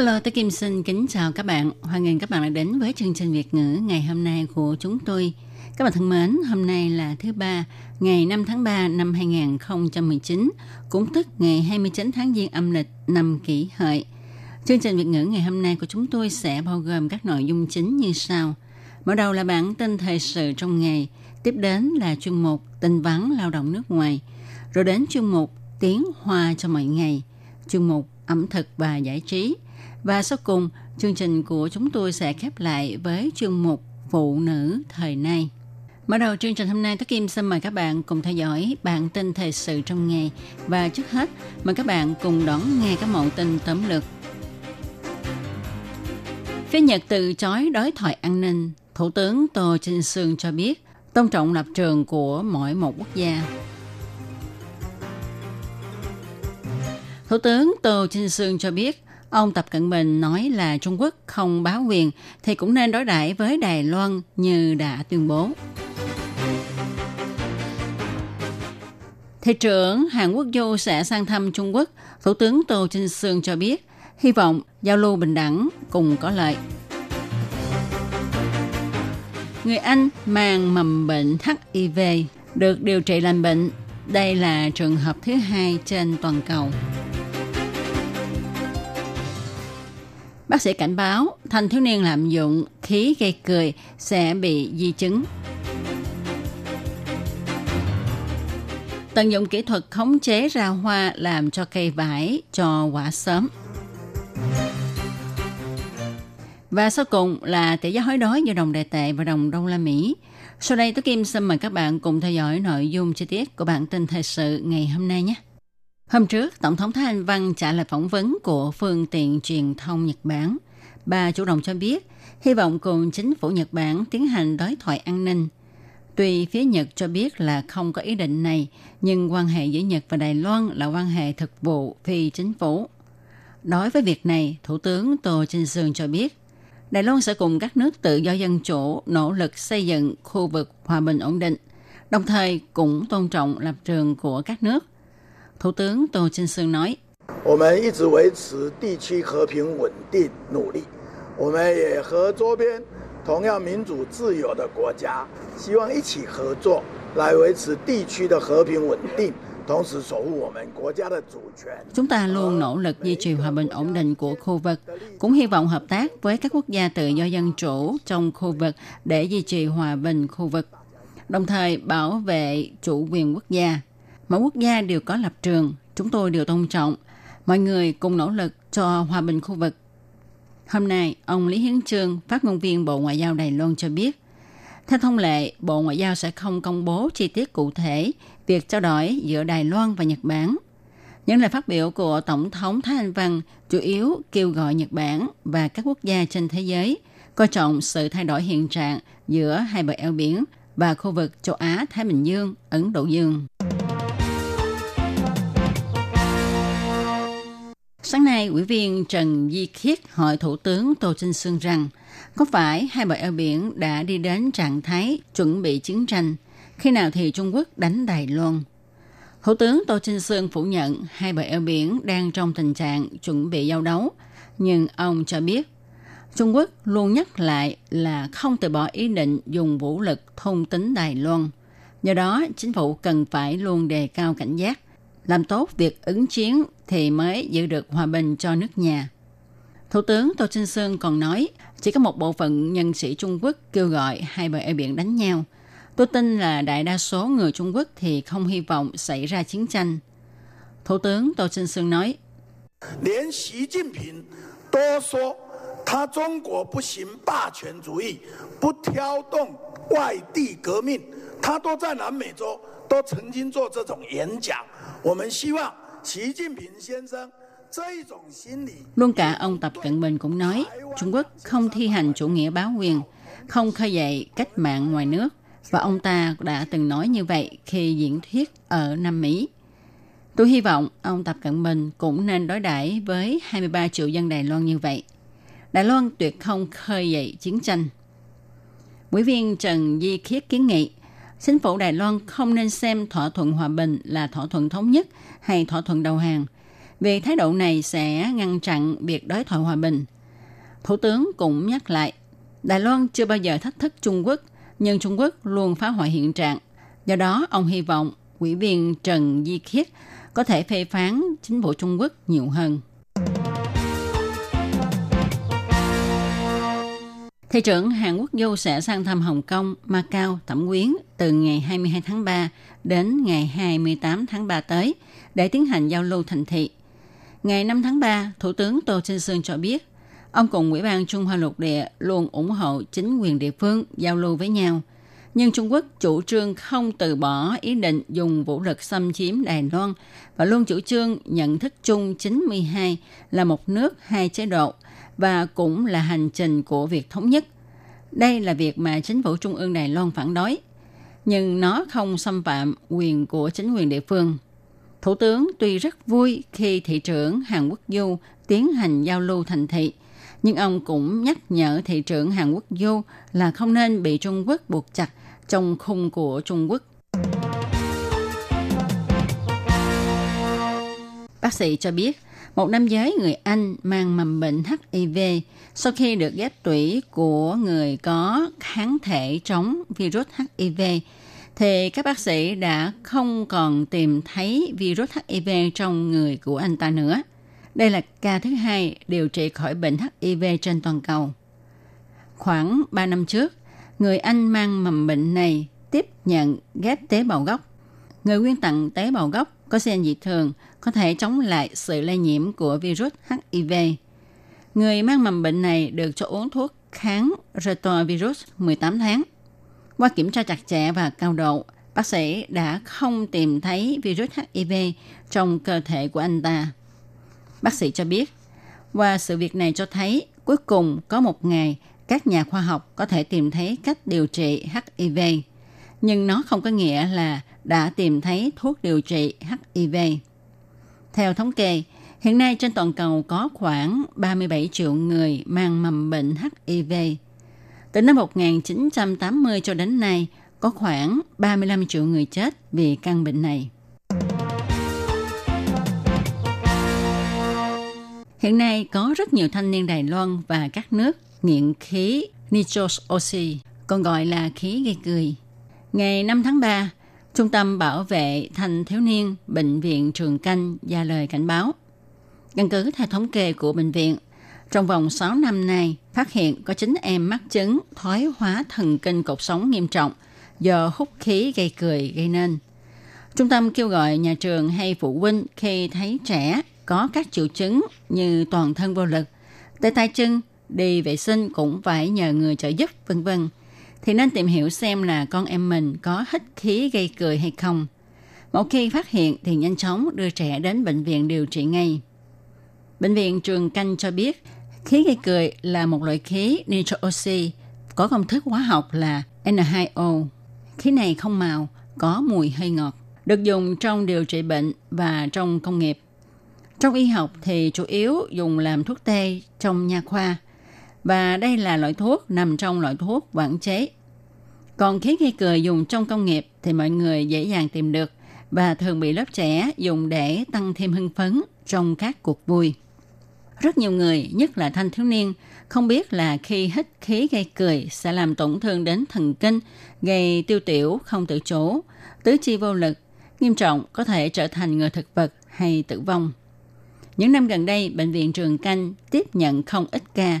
Hello, tôi Kim xin kính chào các bạn. Hoan nghênh các bạn đã đến với chương trình Việt ngữ ngày hôm nay của chúng tôi. Các bạn thân mến, hôm nay là thứ ba, ngày 5 tháng 3 năm 2019, cũng tức ngày 29 tháng Giêng âm lịch năm kỷ hợi. Chương trình Việt ngữ ngày hôm nay của chúng tôi sẽ bao gồm các nội dung chính như sau. Mở đầu là bản tin thời sự trong ngày, tiếp đến là chuyên mục tin vắn lao động nước ngoài, rồi đến chuyên mục tiếng hoa cho mọi ngày, chuyên mục ẩm thực và giải trí. Và sau cùng, chương trình của chúng tôi sẽ khép lại với chương mục phụ nữ thời nay. Mở đầu chương trình hôm nay, Tất Kim xin mời các bạn cùng theo dõi bản tin thời sự trong ngày. Và trước hết, mời các bạn cùng đón nghe các mẫu tin tóm lược. Phía Nhật từ chối đối thoại an ninh, Thủ tướng Tô Trinh Sương cho biết tôn trọng lập trường của mỗi một quốc gia. Thủ tướng Tô Trinh Sương cho biết Ông Tập Cận Bình nói là Trung Quốc không báo quyền thì cũng nên đối đãi với Đài Loan như đã tuyên bố. Thị trưởng Hàn Quốc Du sẽ sang thăm Trung Quốc. Thủ tướng Tô Trinh Sương cho biết, hy vọng giao lưu bình đẳng cùng có lợi. Người Anh mang mầm bệnh HIV được điều trị lành bệnh. Đây là trường hợp thứ hai trên toàn cầu. Bác sĩ cảnh báo thanh thiếu niên lạm dụng khí gây cười sẽ bị di chứng. Tận dụng kỹ thuật khống chế ra hoa làm cho cây vải cho quả sớm. Và sau cùng là tỷ giá hối đoái giữa đồng đại tệ và đồng đô la Mỹ. Sau đây, Tôi Kim xin mời các bạn cùng theo dõi nội dung chi tiết của bản tin thời sự ngày hôm nay nhé. Hôm trước, Tổng thống Thái Anh Văn trả lời phỏng vấn của phương tiện truyền thông Nhật Bản. Bà chủ động cho biết, hy vọng cùng chính phủ Nhật Bản tiến hành đối thoại an ninh. Tuy phía Nhật cho biết là không có ý định này, nhưng quan hệ giữa Nhật và Đài Loan là quan hệ thực vụ phi chính phủ. Đối với việc này, Thủ tướng Tô Trinh Sương cho biết, Đài Loan sẽ cùng các nước tự do dân chủ nỗ lực xây dựng khu vực hòa bình ổn định, đồng thời cũng tôn trọng lập trường của các nước. Thủ tướng Tô Trinh Sương nói, Chúng ta luôn nỗ lực duy trì hòa bình ổn định của khu vực, cũng hy vọng hợp tác với các quốc gia tự do dân chủ trong khu vực để duy trì hòa bình khu vực, đồng thời bảo vệ chủ quyền quốc gia. Mỗi quốc gia đều có lập trường, chúng tôi đều tôn trọng. Mọi người cùng nỗ lực cho hòa bình khu vực. Hôm nay, ông Lý Hiến Trương, phát ngôn viên Bộ Ngoại giao Đài Loan cho biết, theo thông lệ, Bộ Ngoại giao sẽ không công bố chi tiết cụ thể việc trao đổi giữa Đài Loan và Nhật Bản. Những lời phát biểu của Tổng thống Thái Anh Văn chủ yếu kêu gọi Nhật Bản và các quốc gia trên thế giới coi trọng sự thay đổi hiện trạng giữa hai bờ eo biển và khu vực châu Á, Thái Bình Dương, Ấn Độ Dương. Sáng nay, ủy viên Trần Di Khiết hỏi Thủ tướng Tô Trinh Sương rằng có phải hai bờ eo biển đã đi đến trạng thái chuẩn bị chiến tranh, khi nào thì Trung Quốc đánh Đài Loan? Thủ tướng Tô Trinh Sương phủ nhận hai bờ eo biển đang trong tình trạng chuẩn bị giao đấu, nhưng ông cho biết Trung Quốc luôn nhắc lại là không từ bỏ ý định dùng vũ lực thôn tính Đài Loan. Do đó, chính phủ cần phải luôn đề cao cảnh giác, làm tốt việc ứng chiến thì mới giữ được hòa bình cho nước nhà. Thủ tướng Tô Trinh Sương còn nói, chỉ có một bộ phận nhân sĩ Trung Quốc kêu gọi hai bờ eo biển đánh nhau. Tôi tin là đại đa số người Trung Quốc thì không hy vọng xảy ra chiến tranh. Thủ tướng Tô Trinh Sương nói, 连习近平都说他中国不行霸权主义，不挑动外地革命，他都在南美洲都曾经做这种演讲。 Luôn cả ông Tập Cận Bình cũng nói, Trung Quốc không thi hành chủ nghĩa báo quyền, không khơi dậy cách mạng ngoài nước, và ông ta đã từng nói như vậy khi diễn thuyết ở Nam Mỹ. Tôi hy vọng ông Tập Cận Bình cũng nên đối đãi với 23 triệu dân Đài Loan như vậy. Đài Loan tuyệt không khơi dậy chiến tranh. Quỹ viên Trần Di Khiết kiến nghị chính phủ Đài Loan không nên xem thỏa thuận hòa bình là thỏa thuận thống nhất hay thỏa thuận đầu hàng, vì thái độ này sẽ ngăn chặn việc đối thoại hòa bình. Thủ tướng cũng nhắc lại, Đài Loan chưa bao giờ thách thức Trung Quốc, nhưng Trung Quốc luôn phá hoại hiện trạng. Do đó, ông hy vọng quỹ viên Trần Di Khiết có thể phê phán chính phủ Trung Quốc nhiều hơn. Thị trưởng Hàn Quốc Du sẽ sang thăm Hồng Kông, Macau, Thẩm Quyến từ ngày 22 tháng 3 đến ngày 28 tháng 3 tới để tiến hành giao lưu thành thị. Ngày 5 tháng 3, Thủ tướng Tô Trinh Sương cho biết, ông cùng Ủy ban Trung Hoa Lục Địa luôn ủng hộ chính quyền địa phương giao lưu với nhau. Nhưng Trung Quốc chủ trương không từ bỏ ý định dùng vũ lực xâm chiếm Đài Loan và luôn chủ trương nhận thức chung 92 là một nước hai chế độ – và cũng là hành trình của việc thống nhất. Đây là việc mà chính phủ Trung ương Đài Loan phản đối, nhưng nó không xâm phạm quyền của chính quyền địa phương. Thủ tướng tuy rất vui khi thị trưởng Hàn Quốc Du tiến hành giao lưu thành thị, nhưng ông cũng nhắc nhở thị trưởng Hàn Quốc Du là không nên bị Trung Quốc buộc chặt trong khung của Trung Quốc. Bác sĩ cho biết, một nam giới người Anh mang mầm bệnh HIV sau khi được ghép tủy của người có kháng thể chống virus HIV thì các bác sĩ đã không còn tìm thấy virus HIV trong người của anh ta nữa. Đây là ca thứ hai điều trị khỏi bệnh HIV trên toàn cầu. Khoảng 3 năm trước, người Anh mang mầm bệnh này tiếp nhận ghép tế bào gốc. Người quyên tặng tế bào gốc có gen dị thường có thể chống lại sự lây nhiễm của virus HIV. Người mang mầm bệnh này được cho uống thuốc kháng retrovirus 18 tháng. Qua kiểm tra chặt chẽ và cao độ, bác sĩ đã không tìm thấy virus HIV trong cơ thể của anh ta. Bác sĩ cho biết, qua sự việc này cho thấy cuối cùng có một ngày các nhà khoa học có thể tìm thấy cách điều trị HIV. Nhưng nó không có nghĩa là đã tìm thấy thuốc điều trị HIV. Theo thống kê, hiện nay trên toàn cầu có khoảng 37 triệu người mang mầm bệnh HIV. Từ năm 1980 cho đến nay, có khoảng 35 triệu người chết vì căn bệnh này. Hiện nay có rất nhiều thanh niên Đài Loan và các nước nghiện khí nitrous oxy, còn gọi là khí gây cười. Ngày 5 tháng 3, Trung tâm Bảo vệ Thanh Thiếu Niên Bệnh viện Trường Canh ra lời cảnh báo. Căn cứ theo thống kê của bệnh viện, trong vòng 6 năm nay, phát hiện có 9 em mắc chứng thoái hóa thần kinh cột sống nghiêm trọng do hút khí gây cười gây nên. Trung tâm kêu gọi nhà trường hay phụ huynh khi thấy trẻ có các triệu chứng như toàn thân vô lực, tê tay chân, đi vệ sinh cũng phải nhờ người trợ giúp, vân vân thì nên tìm hiểu xem là con em mình có hít khí gây cười hay không. Một khi phát hiện thì nhanh chóng đưa trẻ đến bệnh viện điều trị ngay. Bệnh viện Trường Canh cho biết khí gây cười là một loại khí nitro oxy có công thức hóa học là N2O. Khí này không màu, có mùi hơi ngọt, được dùng trong điều trị bệnh và trong công nghiệp. Trong y học thì chủ yếu dùng làm thuốc tê trong nha khoa – và đây là loại thuốc nằm trong loại thuốc quản chế. Còn khí gây cười dùng trong công nghiệp thì mọi người dễ dàng tìm được và thường bị lớp trẻ dùng để tăng thêm hưng phấn trong các cuộc vui. Rất nhiều người, nhất là thanh thiếu niên, không biết là khi hít khí gây cười sẽ làm tổn thương đến thần kinh, gây tiêu tiểu không tự chủ, tứ chi vô lực, nghiêm trọng có thể trở thành người thực vật hay tử vong. Những năm gần đây, Bệnh viện Trường Canh tiếp nhận không ít ca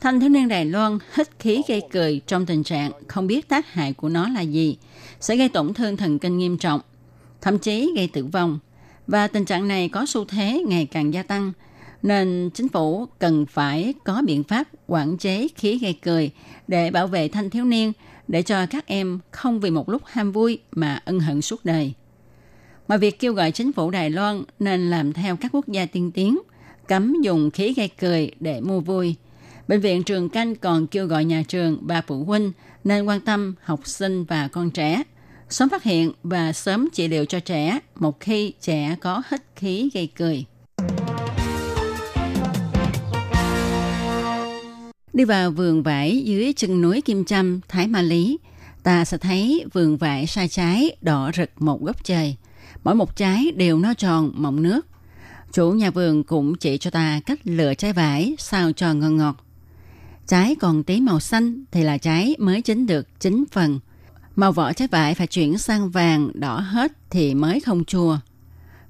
Thanh thiếu niên Đài Loan hít khí gây cười trong tình trạng không biết tác hại của nó là gì, sẽ gây tổn thương thần kinh nghiêm trọng, thậm chí gây tử vong. Và tình trạng này có xu thế ngày càng gia tăng, nên chính phủ cần phải có biện pháp quản chế khí gây cười để bảo vệ thanh thiếu niên, để cho các em không vì một lúc ham vui mà ân hận suốt đời. Ngoài việc kêu gọi chính phủ Đài Loan nên làm theo các quốc gia tiên tiến, cấm dùng khí gây cười để mua vui. Bệnh viện Trường Canh còn kêu gọi nhà trường và phụ huynh nên quan tâm học sinh và con trẻ, sớm phát hiện và sớm trị liệu cho trẻ một khi trẻ có hít khí gây cười. Đi vào vườn vải dưới chân núi Kim Châm, Thái Ma Lý, ta sẽ thấy vườn vải sai trái đỏ rực một góc trời. Mỗi một trái đều nó tròn, mọng nước. Chủ nhà vườn cũng chỉ cho ta cách lựa trái vải sao cho ngon ngọt. Trái còn tí màu xanh thì là trái mới chín được chín phần. Màu vỏ trái vải phải chuyển sang vàng đỏ hết thì mới không chua.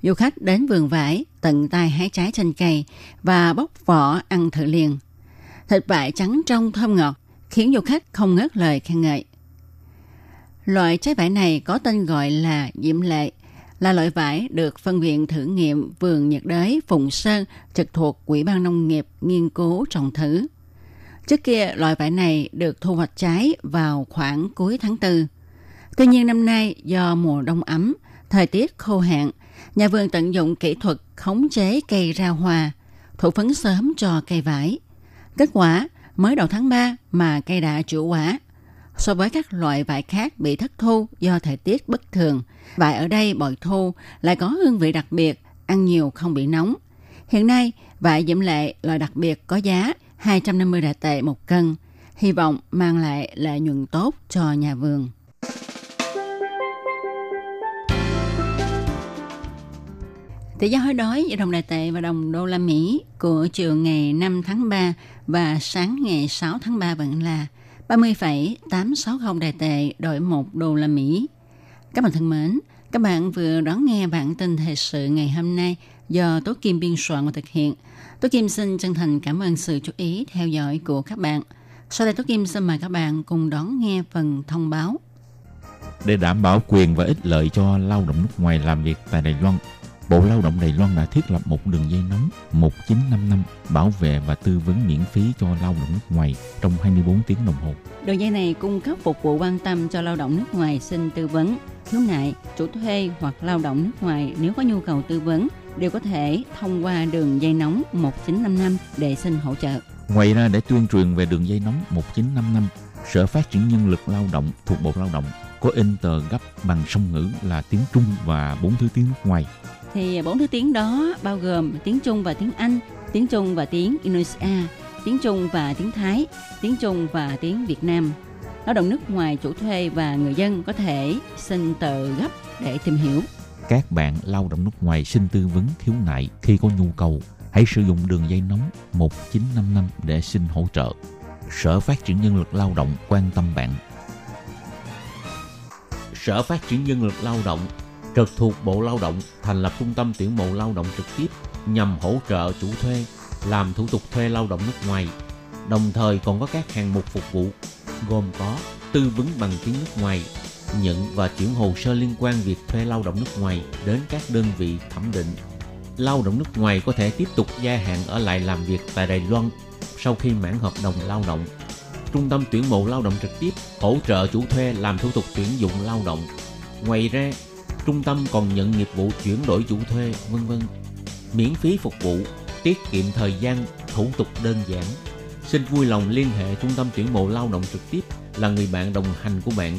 Du khách đến vườn vải, tận tay hái trái trên cây và bóc vỏ ăn thử liền. Thịt vải trắng trong thơm ngọt, khiến du khách không ngớt lời khen ngợi. Loại trái vải này có tên gọi là diễm lệ, là loại vải được phân viện thử nghiệm vườn nhiệt đới Phùng Sơn trực thuộc Quỹ ban Nông nghiệp nghiên cứu trồng thử. Trước kia, loại vải này được thu hoạch trái vào khoảng cuối tháng 4. Tuy nhiên năm nay, do mùa đông ấm, thời tiết khô hạn, nhà vườn tận dụng kỹ thuật khống chế cây ra hoa, thụ phấn sớm cho cây vải. Kết quả, mới đầu tháng 3 mà cây đã chủ quả. So với các loại vải khác bị thất thu do thời tiết bất thường, vải ở đây bội thu lại có hương vị đặc biệt, ăn nhiều không bị nóng. Hiện nay, vải diễm lệ loại đặc biệt có giá 250 đại tệ một cân, hy vọng mang lại lợi nhuận tốt cho nhà vườn. Tỷ giá hối đoái giữa đồng đại tệ và đồng đô la Mỹ của chiều ngày 5 tháng 3 và sáng ngày 6 tháng 3 vẫn là 30,860 đại tệ đổi 1 đô la Mỹ. Các bạn thân mến, các bạn vừa đón nghe bản tin thời sự ngày hôm nay do Tố Kim biên soạn và thực hiện. Tố Kim xin chân thành cảm ơn sự chú ý theo dõi của các bạn. Sau đây Tố Kim xin mời các bạn cùng đón nghe phần thông báo. Để đảm bảo quyền và ích lợi cho lao động nước ngoài làm việc tại Đài Loan, Bộ Lao động Đài Loan đã thiết lập một đường dây nóng 1955 bảo vệ và tư vấn miễn phí cho lao động nước ngoài trong 24 tiếng đồng hồ. Đường dây này cung cấp phục vụ quan tâm cho lao động nước ngoài xin tư vấn, khiếu nại, chủ thuê hoặc lao động nước ngoài nếu có nhu cầu tư vấn đều có thể thông qua đường dây nóng 1955 để xin hỗ trợ. Ngoài ra để tuyên truyền về đường dây nóng 1955, Sở Phát triển Nhân lực Lao động thuộc Bộ Lao động có in tờ gấp bằng song ngữ là tiếng Trung và bốn thứ tiếng nước ngoài. Thì bốn thứ tiếng đó bao gồm tiếng Trung và tiếng Anh, tiếng Trung và tiếng Indonesia, tiếng Trung và tiếng Thái, tiếng Trung và tiếng Việt Nam. Lao động nước ngoài chủ thuê và người dân có thể xin tờ gấp để tìm hiểu. Các bạn lao động nước ngoài xin tư vấn khiếu nại khi có nhu cầu, hãy sử dụng đường dây nóng 1955 để xin hỗ trợ. Sở Phát triển Nhân lực Lao động quan tâm bạn. Sở Phát triển Nhân lực Lao động trực thuộc Bộ Lao động thành lập trung tâm tuyển mộ lao động trực tiếp nhằm hỗ trợ chủ thuê làm thủ tục thuê lao động nước ngoài. Đồng thời còn có các hạng mục phục vụ gồm có tư vấn bằng tiếng nước ngoài, nhận và chuyển hồ sơ liên quan việc thuê lao động nước ngoài đến các đơn vị thẩm định. Lao động nước ngoài có thể tiếp tục gia hạn ở lại làm việc tại Đài Loan sau khi mãn hợp đồng lao động. Trung tâm tuyển mộ lao động trực tiếp hỗ trợ chủ thuê làm thủ tục tuyển dụng lao động. Ngoài ra, trung tâm còn nhận nghiệp vụ chuyển đổi chủ thuê, vân vân. Miễn phí phục vụ, tiết kiệm thời gian, thủ tục đơn giản. Xin vui lòng liên hệ trung tâm tuyển mộ lao động trực tiếp là người bạn đồng hành của bạn.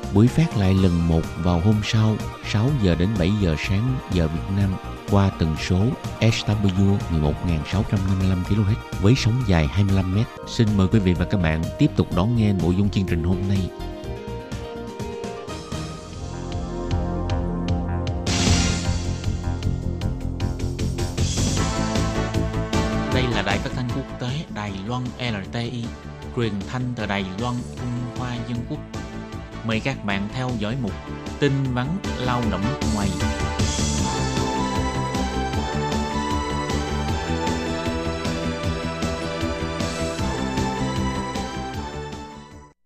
Buổi phát lại lần một vào hôm sau 6 giờ đến 7 giờ sáng giờ Việt Nam qua tần số SW 11655 kHz với sóng dài 25 m. Xin mời quý vị và các bạn tiếp tục đón nghe nội dung chương trình hôm nay. Đây là đài phát thanh quốc tế Đài Loan LTI, truyền thanh từ Đài Loan, Trung Hoa Dân Quốc. Mời các bạn theo dõi mục tin vắn lao động nước ngoài.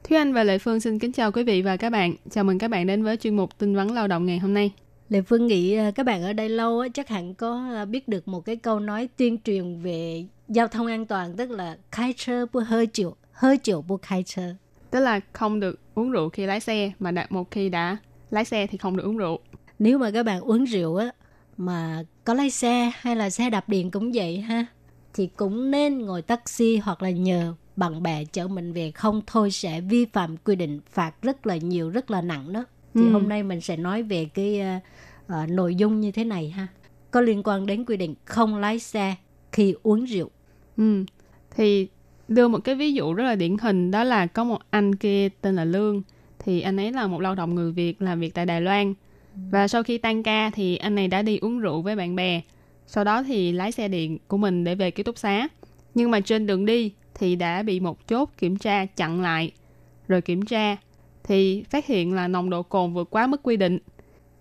Thúy Anh và Lệ Phương xin kính chào quý vị và các bạn. Chào mừng các bạn đến với chuyên mục tin vắn lao động ngày hôm nay. Lệ Phương nghĩ ờ, các bạn ở đây lâu á, chắc hẳn có ờ, biết được một cái câu nói tuyên truyền về giao thông an toàn tức là khai chơ bu hơi chiều, hơi chiều bu khai chơ. Tức là không được uống rượu khi lái xe mà đã, một khi đã lái xe thì không được uống rượu. Nếu mà các bạn uống rượu á mà có lái xe hay là xe đạp điện cũng vậy ha thì cũng nên ngồi taxi hoặc là nhờ bạn bè chở mình về không thôi sẽ vi phạm quy định phạt rất là nhiều rất là nặng đó thì Ừ. hôm nay mình sẽ nói về cái ờ, ờ, nội dung như thế này ha có liên quan đến quy định không lái xe khi uống rượu Ừ. Thì đưa một cái ví dụ rất là điển hình, đó là có một anh kia tên là Lương. Thì anh ấy là một lao động người Việt, làm việc tại Đài Loan. Và sau khi tan ca thì anh này đã đi uống rượu với bạn bè. Sau đó thì lái xe điện của mình để về ký túc xá. Nhưng mà trên đường đi thì đã bị một chốt kiểm tra chặn lại. Rồi kiểm tra thì phát hiện là nồng độ cồn vượt quá mức quy định.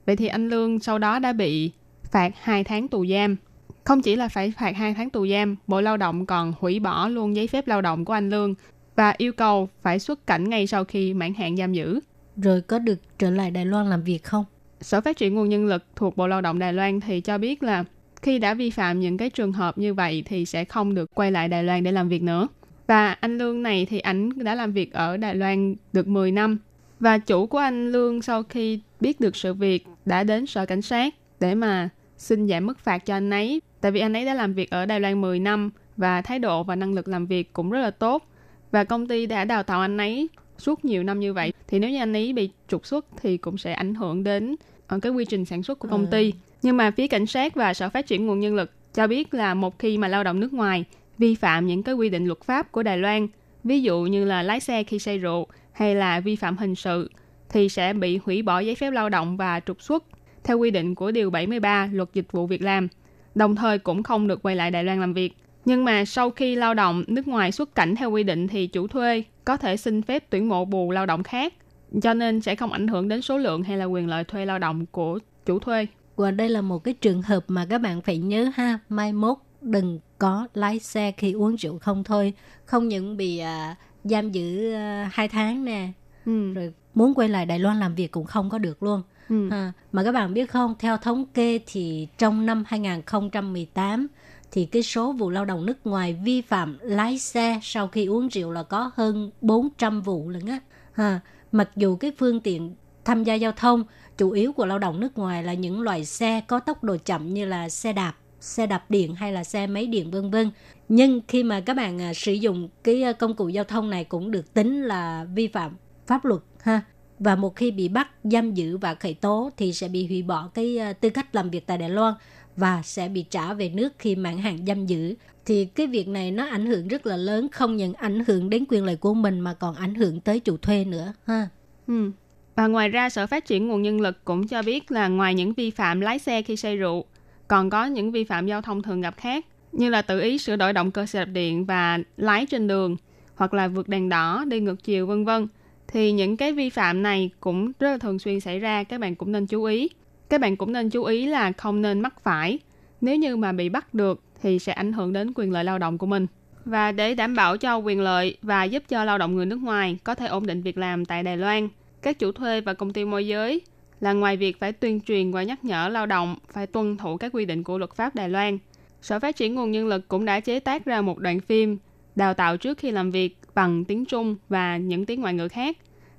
Vậy thì anh Lương sau đó đã bị phạt 2 tháng tù giam không chỉ là phải phạt 2 tháng tù giam, Bộ Lao động còn hủy bỏ luôn giấy phép lao động của anh Lương và yêu cầu phải xuất cảnh ngay sau khi mãn hạn giam giữ. rồi có được trở lại Đài Loan làm việc không Sở Phát triển Nguồn Nhân lực thuộc Bộ Lao động Đài Loan thì cho biết là khi đã vi phạm những cái trường hợp như vậy thì sẽ không được quay lại Đài Loan để làm việc nữa. Và anh Lương này thì ảnh đã làm việc ở Đài Loan được 10 năm. Và chủ của anh Lương sau khi biết được sự việc đã đến sở cảnh sát để mà xin giảm mức phạt cho anh ấy. Tại vì anh ấy đã làm việc ở Đài Loan 10 năm và thái độ và năng lực làm việc cũng rất là tốt. Và công ty đã đào tạo anh ấy suốt nhiều năm như vậy. Thì nếu như anh ấy bị trục xuất thì cũng sẽ ảnh hưởng đến ở cái quy trình sản xuất của công ty. Nhưng mà phía cảnh sát và sở phát triển nguồn nhân lực cho biết là một khi mà lao động nước ngoài vi phạm những cái quy định luật pháp của Đài Loan, ví dụ như là lái xe khi say rượu hay là vi phạm hình sự thì sẽ bị hủy bỏ giấy phép lao động và trục xuất theo quy định của điều 73 Luật Dịch vụ Việc làm. Đồng thời cũng không được quay lại Đài Loan làm việc. Nhưng mà sau khi lao động nước ngoài xuất cảnh theo quy định thì chủ thuê có thể xin phép tuyển mộ bù lao động khác, cho nên sẽ không ảnh hưởng đến số lượng hay là quyền lợi thuê lao động của chủ thuê. và đây là một cái trường hợp mà các bạn phải nhớ ha mai mốt đừng có lái xe khi uống rượu không thôi không những bị à, giam giữ à, hai tháng nè Ừ. rồi muốn quay lại Đài Loan làm việc cũng không có được luôn Ừ. mà các bạn biết không theo thống kê thì trong năm 2018 thì cái số vụ lao động nước ngoài vi phạm lái xe sau khi uống rượu là có hơn 400 vụ lận á ha. mặc dù cái phương tiện tham gia giao thông chủ yếu của lao động nước ngoài là những loại xe có tốc độ chậm như là xe đạp xe đạp điện hay là xe máy điện vân vân nhưng khi mà các bạn à, sử dụng cái à, công cụ giao thông này cũng được tính là vi phạm pháp luật ha và một khi bị bắt giam giữ và khởi tố thì sẽ bị hủy bỏ cái ờ, tư cách làm việc tại Đài Loan và sẽ bị trả về nước khi mãn hạn giam giữ thì cái việc này nó ảnh hưởng rất là lớn không những ảnh hưởng đến quyền lợi của mình mà còn ảnh hưởng tới chủ thuê nữa ha Ừ. Và ngoài ra, Sở Phát triển Nguồn Nhân lực cũng cho biết là ngoài những vi phạm lái xe khi say rượu, còn có những vi phạm giao thông thường gặp khác, như là tự ý sửa đổi động cơ xe đạp điện và lái trên đường, hoặc là vượt đèn đỏ, đi ngược chiều, vân vân. Thì những cái vi phạm này cũng rất là thường xuyên xảy ra, các bạn cũng nên chú ý. Các bạn cũng nên chú ý là không nên mắc phải. Nếu như mà bị bắt được thì sẽ ảnh hưởng đến quyền lợi lao động của mình. Và để đảm bảo cho quyền lợi và giúp cho lao động người nước ngoài có thể ổn định việc làm tại Đài Loan, các chủ thuê và công ty môi giới là ngoài việc phải tuyên truyền và nhắc nhở lao động phải tuân thủ các quy định của luật pháp Đài Loan. Sở Phát triển Nguồn Nhân lực cũng đã chế tác ra một đoạn phim đào tạo trước khi làm việc bằng tiếng Trung và những tiếng ngoại ngữ khác.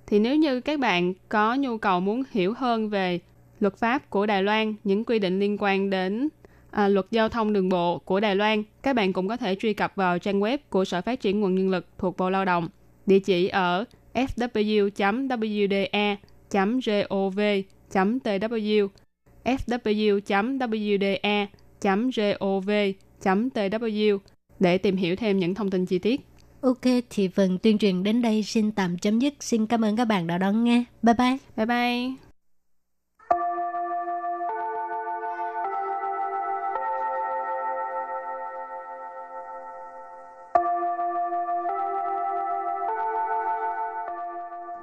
Thì nếu như các bạn có nhu cầu muốn hiểu hơn về luật pháp của Đài Loan, những quy định liên quan đến à, luật giao thông đường bộ của Đài Loan, các bạn cũng có thể truy cập vào trang web của Sở Phát triển Nguồn Nhân lực thuộc Bộ Lao động. Địa chỉ ở fw.gov.tw fw.wda.gov.tw để tìm hiểu thêm những thông tin chi tiết. Ok, thì phần tuyên truyền đến đây xin tạm chấm dứt. Xin cảm ơn các bạn đã đón nghe. Bye bye. Bye bye.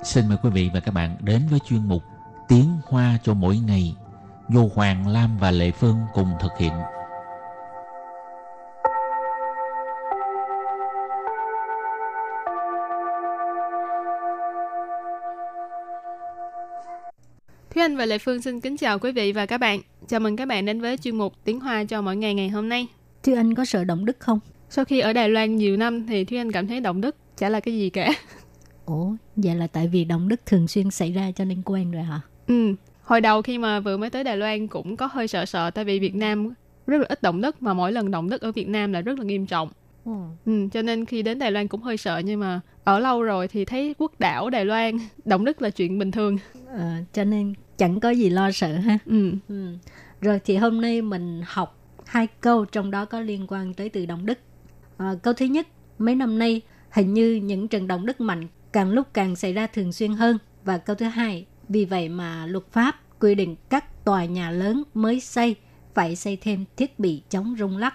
Xin mời quý vị và các bạn đến với chuyên mục Tiếng Hoa cho mỗi ngày do Hoàng Lam và Lệ Phương cùng thực hiện. Thúy Anh và Lệ Phương xin kính chào quý vị và các bạn. Chào mừng các bạn đến với chuyên mục Tiếng Hoa cho mỗi ngày ngày hôm nay. Thưa anh có sợ động đất không? Sau khi ở Đài Loan nhiều năm thì Thúy Anh cảm thấy động đất chả là cái gì cả. Ủa, vậy là tại vì động đất thường xuyên xảy ra cho nên quen rồi hả? Ừ, hồi đầu khi mà vừa mới tới Đài Loan cũng có hơi sợ sợ tại vì Việt Nam rất là ít động đất mà mỗi lần động đất ở Việt Nam là rất là nghiêm trọng. Ừ. Ừ, cho nên khi đến Đài Loan cũng hơi sợ nhưng mà ở lâu rồi thì thấy quốc đảo Đài Loan động đất là chuyện bình thường. Ờ, cho nên chẳng có gì lo sợ ha. Ừ. Ừ. Rồi thì hôm nay mình học hai câu trong đó có liên quan tới từ động đất. À, câu thứ nhất, mấy năm nay hình như những trận động đất mạnh càng lúc càng xảy ra thường xuyên hơn. Và câu thứ hai, vì vậy mà luật pháp quy định các tòa nhà lớn mới xây phải xây thêm thiết bị chống rung lắc.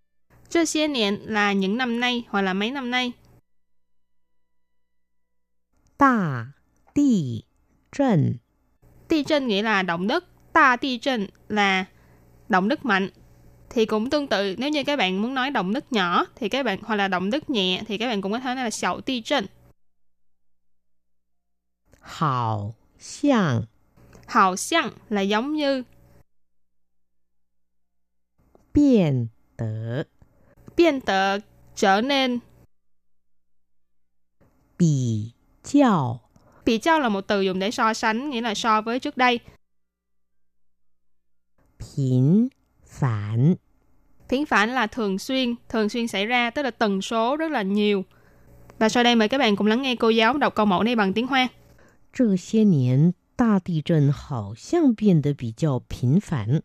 这些年 là những năm nay hoặc là mấy năm nay. 大地震 Ti chân nghĩa là động đất, ta ti chân là động đất mạnh. Thì cũng tương tự nếu như các bạn muốn nói động đất nhỏ thì các bạn hoặc là động đất nhẹ thì các bạn cũng có thể nói là xảo ti chân. 好像 Hào xiang là giống như 变得 biên tờ trở nên 比较 bị trao là một từ dùng để so sánh nghĩa là so với trước đây. 频繁。 Phiến phản là thường xuyên, thường xuyên xảy ra tức là tần số rất là nhiều. Và sau đây mời các bạn cùng lắng nghe cô giáo đọc câu mẫu này bằng tiếng Hoa. 这些年大地震好像变得比较频繁。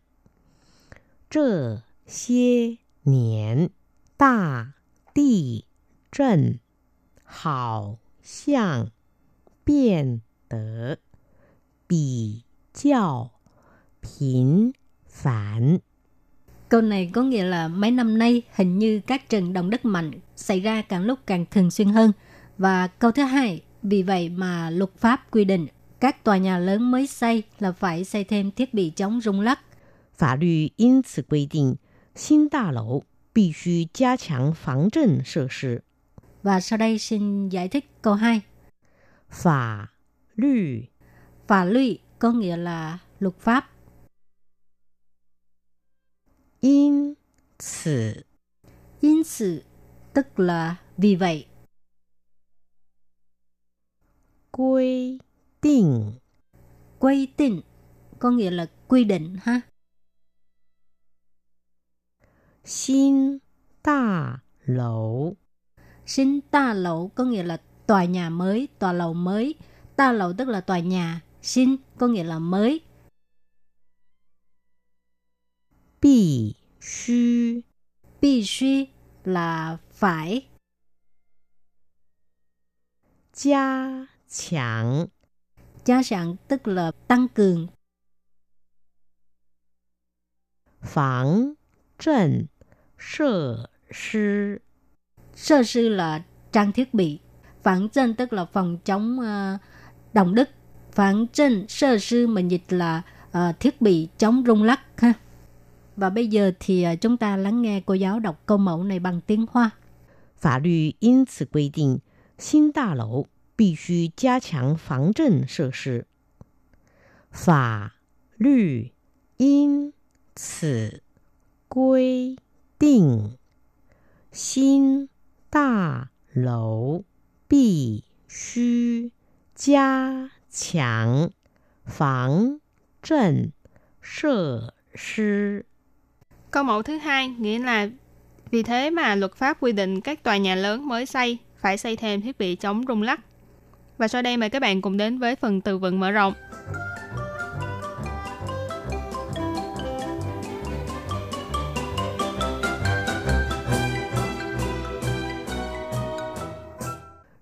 这些年 大地震好像变得比较频繁。 Câu này có nghĩa là mấy năm nay hình như các trận động đất mạnh xảy ra càng lúc càng thường xuyên hơn. Và câu thứ hai, vì vậy mà luật pháp quy định các tòa nhà lớn mới xây là phải xây thêm thiết bị chống rung lắc. 法律因此规定，新大楼 必须加强防震设施。 Và sau đây xin giải thích câu 2. 法律 Pháp luật có nghĩa là luật pháp. 因此 因此, tức là vì vậy. 规定 Quy định có nghĩa là quy định ha. 新大楼 Xin ta lầu có nghĩa là tòa nhà mới, tòa lầu mới. Ta lầu tức là tòa nhà. Xin có nghĩa là mới. 必须 必须 là phải. 加强 Gia sản tức là tăng cường. 防震 设施 Sơ sư là trang thiết bị. Phản chân tức là phòng chống ờ, động đất. Phản chân sơ sư mình dịch là ờ, thiết bị chống rung lắc ha. Và bây giờ thì ờ, chúng ta lắng nghe cô giáo đọc câu mẫu này bằng tiếng Hoa. 法律因此规定，新大楼必须加强防震设施。法律 因此规定， 新大楼必须加强防震设施。 Câu mẫu thứ hai nghĩa là vì thế mà luật pháp quy định các tòa nhà lớn mới xây phải xây thêm thiết bị chống rung lắc. Và sau đây mời các bạn cùng đến với phần từ vựng mở rộng.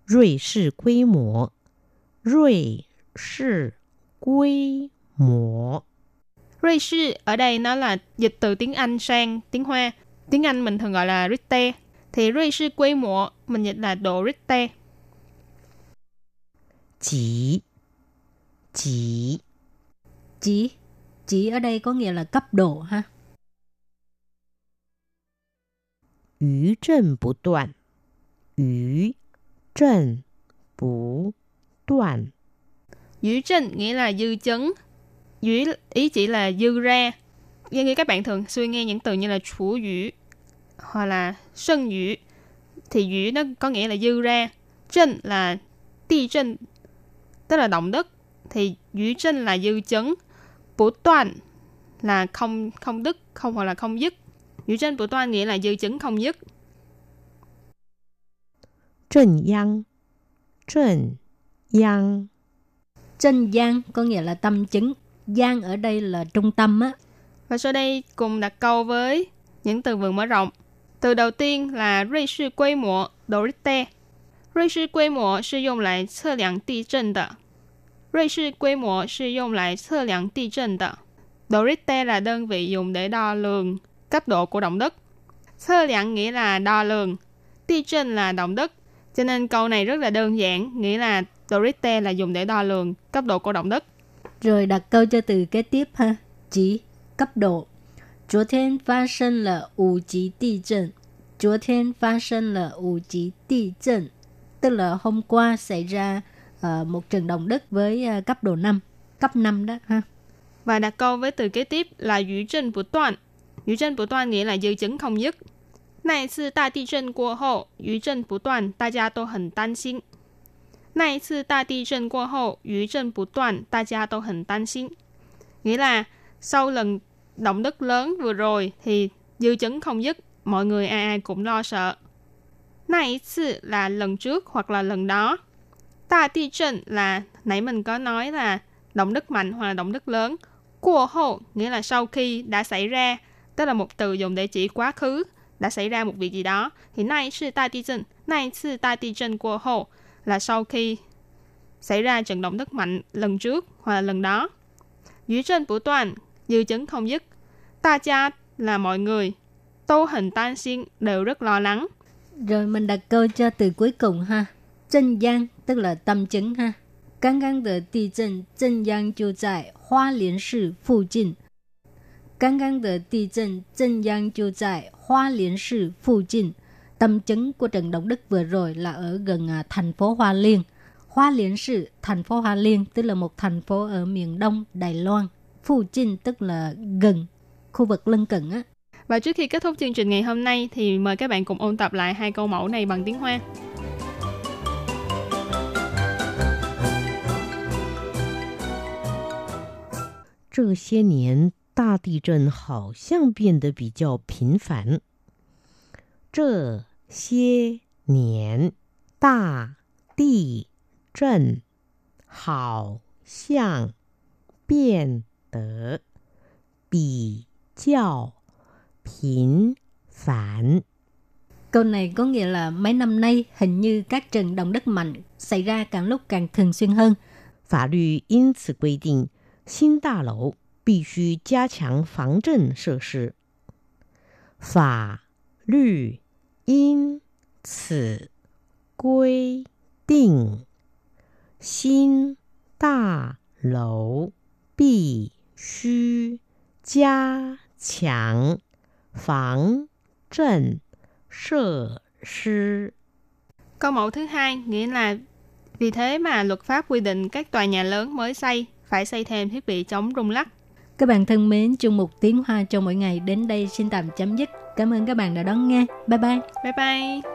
瑞士规模，瑞士规模， 瑞sư ở đây nó là dịch từ tiếng Anh sang tiếng Hoa. Tiếng Anh mình thường gọi là Richter. Thì瑞sư quy mô mình dịch là độ Richter. 级级 Chỉ chỉ ở đây có nghĩa là cấp độ ha. 余震不断，余 trần bú nghĩa là dư chứng, Dữ ý chỉ là dư ra. Như, như các bạn thường suy nghe những từ như là chủ dữ hoặc là sân dữ thì dữ nó có nghĩa là dư ra. Trần là ti trần tức là động đất thì dữ trần là dư chứng, bổ toàn là không không đức không hoặc là không dứt. Dữ trần bổ toàn nghĩa là dư chứng không dứt. 震央，震央， Chân gian có nghĩa là tâm chứng. Gian ở đây là trung tâm á. Và sau đây cùng đặt câu với những từ vựng mở rộng. Từ đầu tiên là瑞士规模 độ Richter. 瑞士规模是用来测量地震的。瑞士规模是用来测量地震的。Độ Richter là đơn vị dùng để đo lường cấp độ của động đất.测量 nghĩa là đo lường. Địa震là động đất. Cho nên câu này rất là đơn giản, nghĩa là độ Richter là dùng để đo lường cấp độ của động đất. Rồi đặt câu cho từ kế tiếp ha. Chỉ cấp độ. 昨天发生了五级地震。昨天发生了五级地震。Tức là hôm qua xảy ra ờ, một trận động đất với ờ, cấp độ 5. Cấp 5 đó ha. Và đặt câu với từ kế tiếp là dữ chân bù toàn. Dữ chân bù toàn nghĩa là dư chấn không dứt. 那一次大地震过后，余震不断，大家都很担心。那一次大地震过后，余震不断，大家都很担心。Nghĩa là sau lần động đất lớn vừa rồi thì dư chấn không dứt, mọi người ai ai cũng lo sợ. Này次là lần trước hoặc là lần đó. Đa địa震là nãy mình có nói là động đất mạnh hoặc là động đất lớn. Qua hậu nghĩa là sau khi đã xảy ra, tức là một từ dùng để chỉ quá khứ, đã xảy ra một việc gì đó. Thì nay sư đại địa震, nay sư đại địa震qua hậu là sau khi xảy ra trận động đất mạnh lần trước hoặc là lần đó. Dữ chân bổ toàn, dư chấn không dứt. Ta cha là mọi người. Tô hình tan xin đều rất lo lắng. Rồi mình đặt câu cho từ cuối cùng ha. Chân giang tức là tâm chứng ha. 刚刚的地震，震央就在花莲市附近。 刚刚的地震，震央就在花莲市附近。Tâm chứng của trận động đất vừa rồi là ở gần à, thành phố Hoa Liên. Hoa Liên市, thành phố Hoa Liên tức là một thành phố ở miền đông Đài Loan. Phụ Chinh tức là gần, khu vực lân cận á. Và trước khi kết thúc chương trình ngày hôm nay thì mời các bạn cùng ôn tập lại hai câu mẫu này bằng tiếng Hoa. 这些年 大地震好像变得比较频繁。这些年大地震好像变得比较频繁。 Câu này có nghĩa là mấy năm nay hình như các trận động đất mạnh xảy ra càng lúc càng thường xuyên hơn. 法律因此规定，新大楼 必须加强防震设施。法律因此规定，新大楼必须加强防震设施。 Câu mẫu thứ hai nghĩa là vì thế mà luật pháp quy định các tòa nhà lớn mới xây phải xây thêm thiết bị chống rung lắc. các bạn thân mến, chung một tiếng hoa cho mỗi ngày đến đây xin tạm chấm dứt. Cảm ơn các bạn đã đón nghe. Bye bye. Bye bye.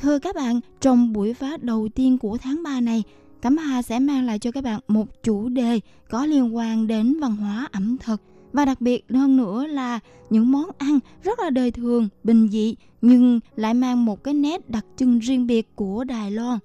Thưa các bạn, trong buổi phát đầu tiên của tháng 3 này, Cẩm Hà sẽ mang lại cho các bạn một chủ đề có liên quan đến văn hóa ẩm thực. Và đặc biệt hơn nữa là những món ăn rất là đời thường, bình dị nhưng lại mang một cái nét đặc trưng riêng biệt của Đài Loan.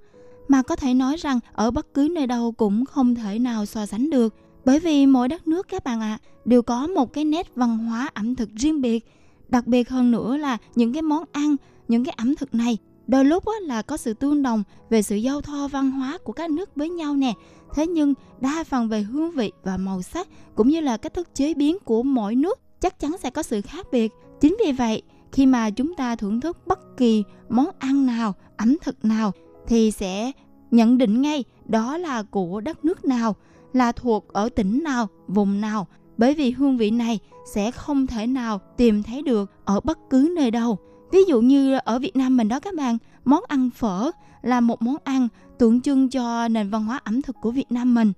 Mà có thể nói rằng ở bất cứ nơi đâu cũng không thể nào so sánh được. Bởi vì mỗi đất nước các bạn ạ à, đều có một cái nét văn hóa ẩm thực riêng biệt. Đặc biệt hơn nữa là những cái món ăn những cái ẩm thực này đôi lúc là có sự tương đồng về sự giao thoa văn hóa của các nước với nhau nè. Thế nhưng đa phần về hương vị và màu sắc cũng như là cách thức chế biến của mỗi nước chắc chắn sẽ có sự khác biệt. Chính vì vậy, khi mà chúng ta thưởng thức bất kỳ món ăn nào, ẩm thực nào, thì sẽ nhận định ngay đó là của đất nước nào, là thuộc ở tỉnh nào, vùng nào. Bởi vì hương vị này sẽ không thể nào tìm thấy được ở bất cứ nơi đâu. Ví dụ như ở Việt Nam mình đó các bạn, món ăn phở là một món ăn tượng trưng cho nền văn hóa ẩm thực của Việt Nam mình.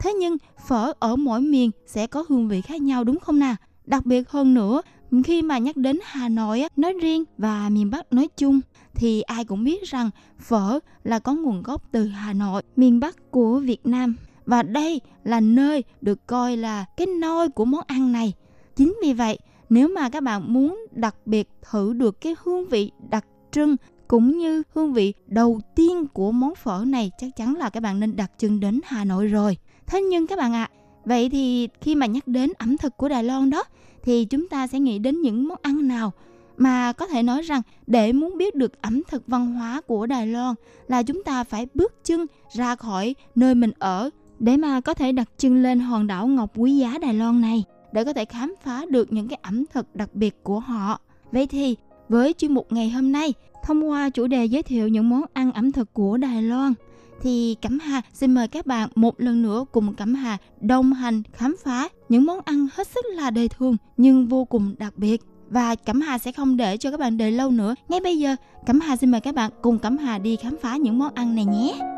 Thế nhưng phở ở mỗi miền sẽ có hương vị khác nhau đúng không nào? Đặc biệt hơn nữa, khi mà nhắc đến Hà Nội nói riêng và miền Bắc nói chung thì ai cũng biết rằng phở là có nguồn gốc từ Hà Nội, miền Bắc của Việt Nam. Và đây là nơi được coi là cái nôi của món ăn này. Chính vì vậy, nếu mà các bạn muốn đặc biệt thử được cái hương vị đặc trưng cũng như hương vị đầu tiên của món phở này chắc chắn là các bạn nên đặt chân đến Hà Nội rồi. Thế nhưng các bạn ạ, à, vậy thì khi mà nhắc đến ẩm thực của Đài Loan đó thì chúng ta sẽ nghĩ đến những món ăn nào mà có thể nói rằng để muốn biết được ẩm thực văn hóa của Đài Loan là chúng ta phải bước chân ra khỏi nơi mình ở để mà có thể đặt chân lên hòn đảo ngọc quý giá Đài Loan này để có thể khám phá được những cái ẩm thực đặc biệt của họ. Vậy thì với chuyên mục ngày hôm nay, thông qua chủ đề giới thiệu những món ăn ẩm thực của Đài Loan, thì Cẩm Hà xin mời các bạn một lần nữa cùng Cẩm Hà đồng hành khám phá những món ăn hết sức là đời thường nhưng vô cùng đặc biệt. Và Cẩm Hà sẽ không để cho các bạn đợi lâu nữa. Ngay bây giờ, Cẩm Hà xin mời các bạn cùng Cẩm Hà đi khám phá những món ăn này nhé.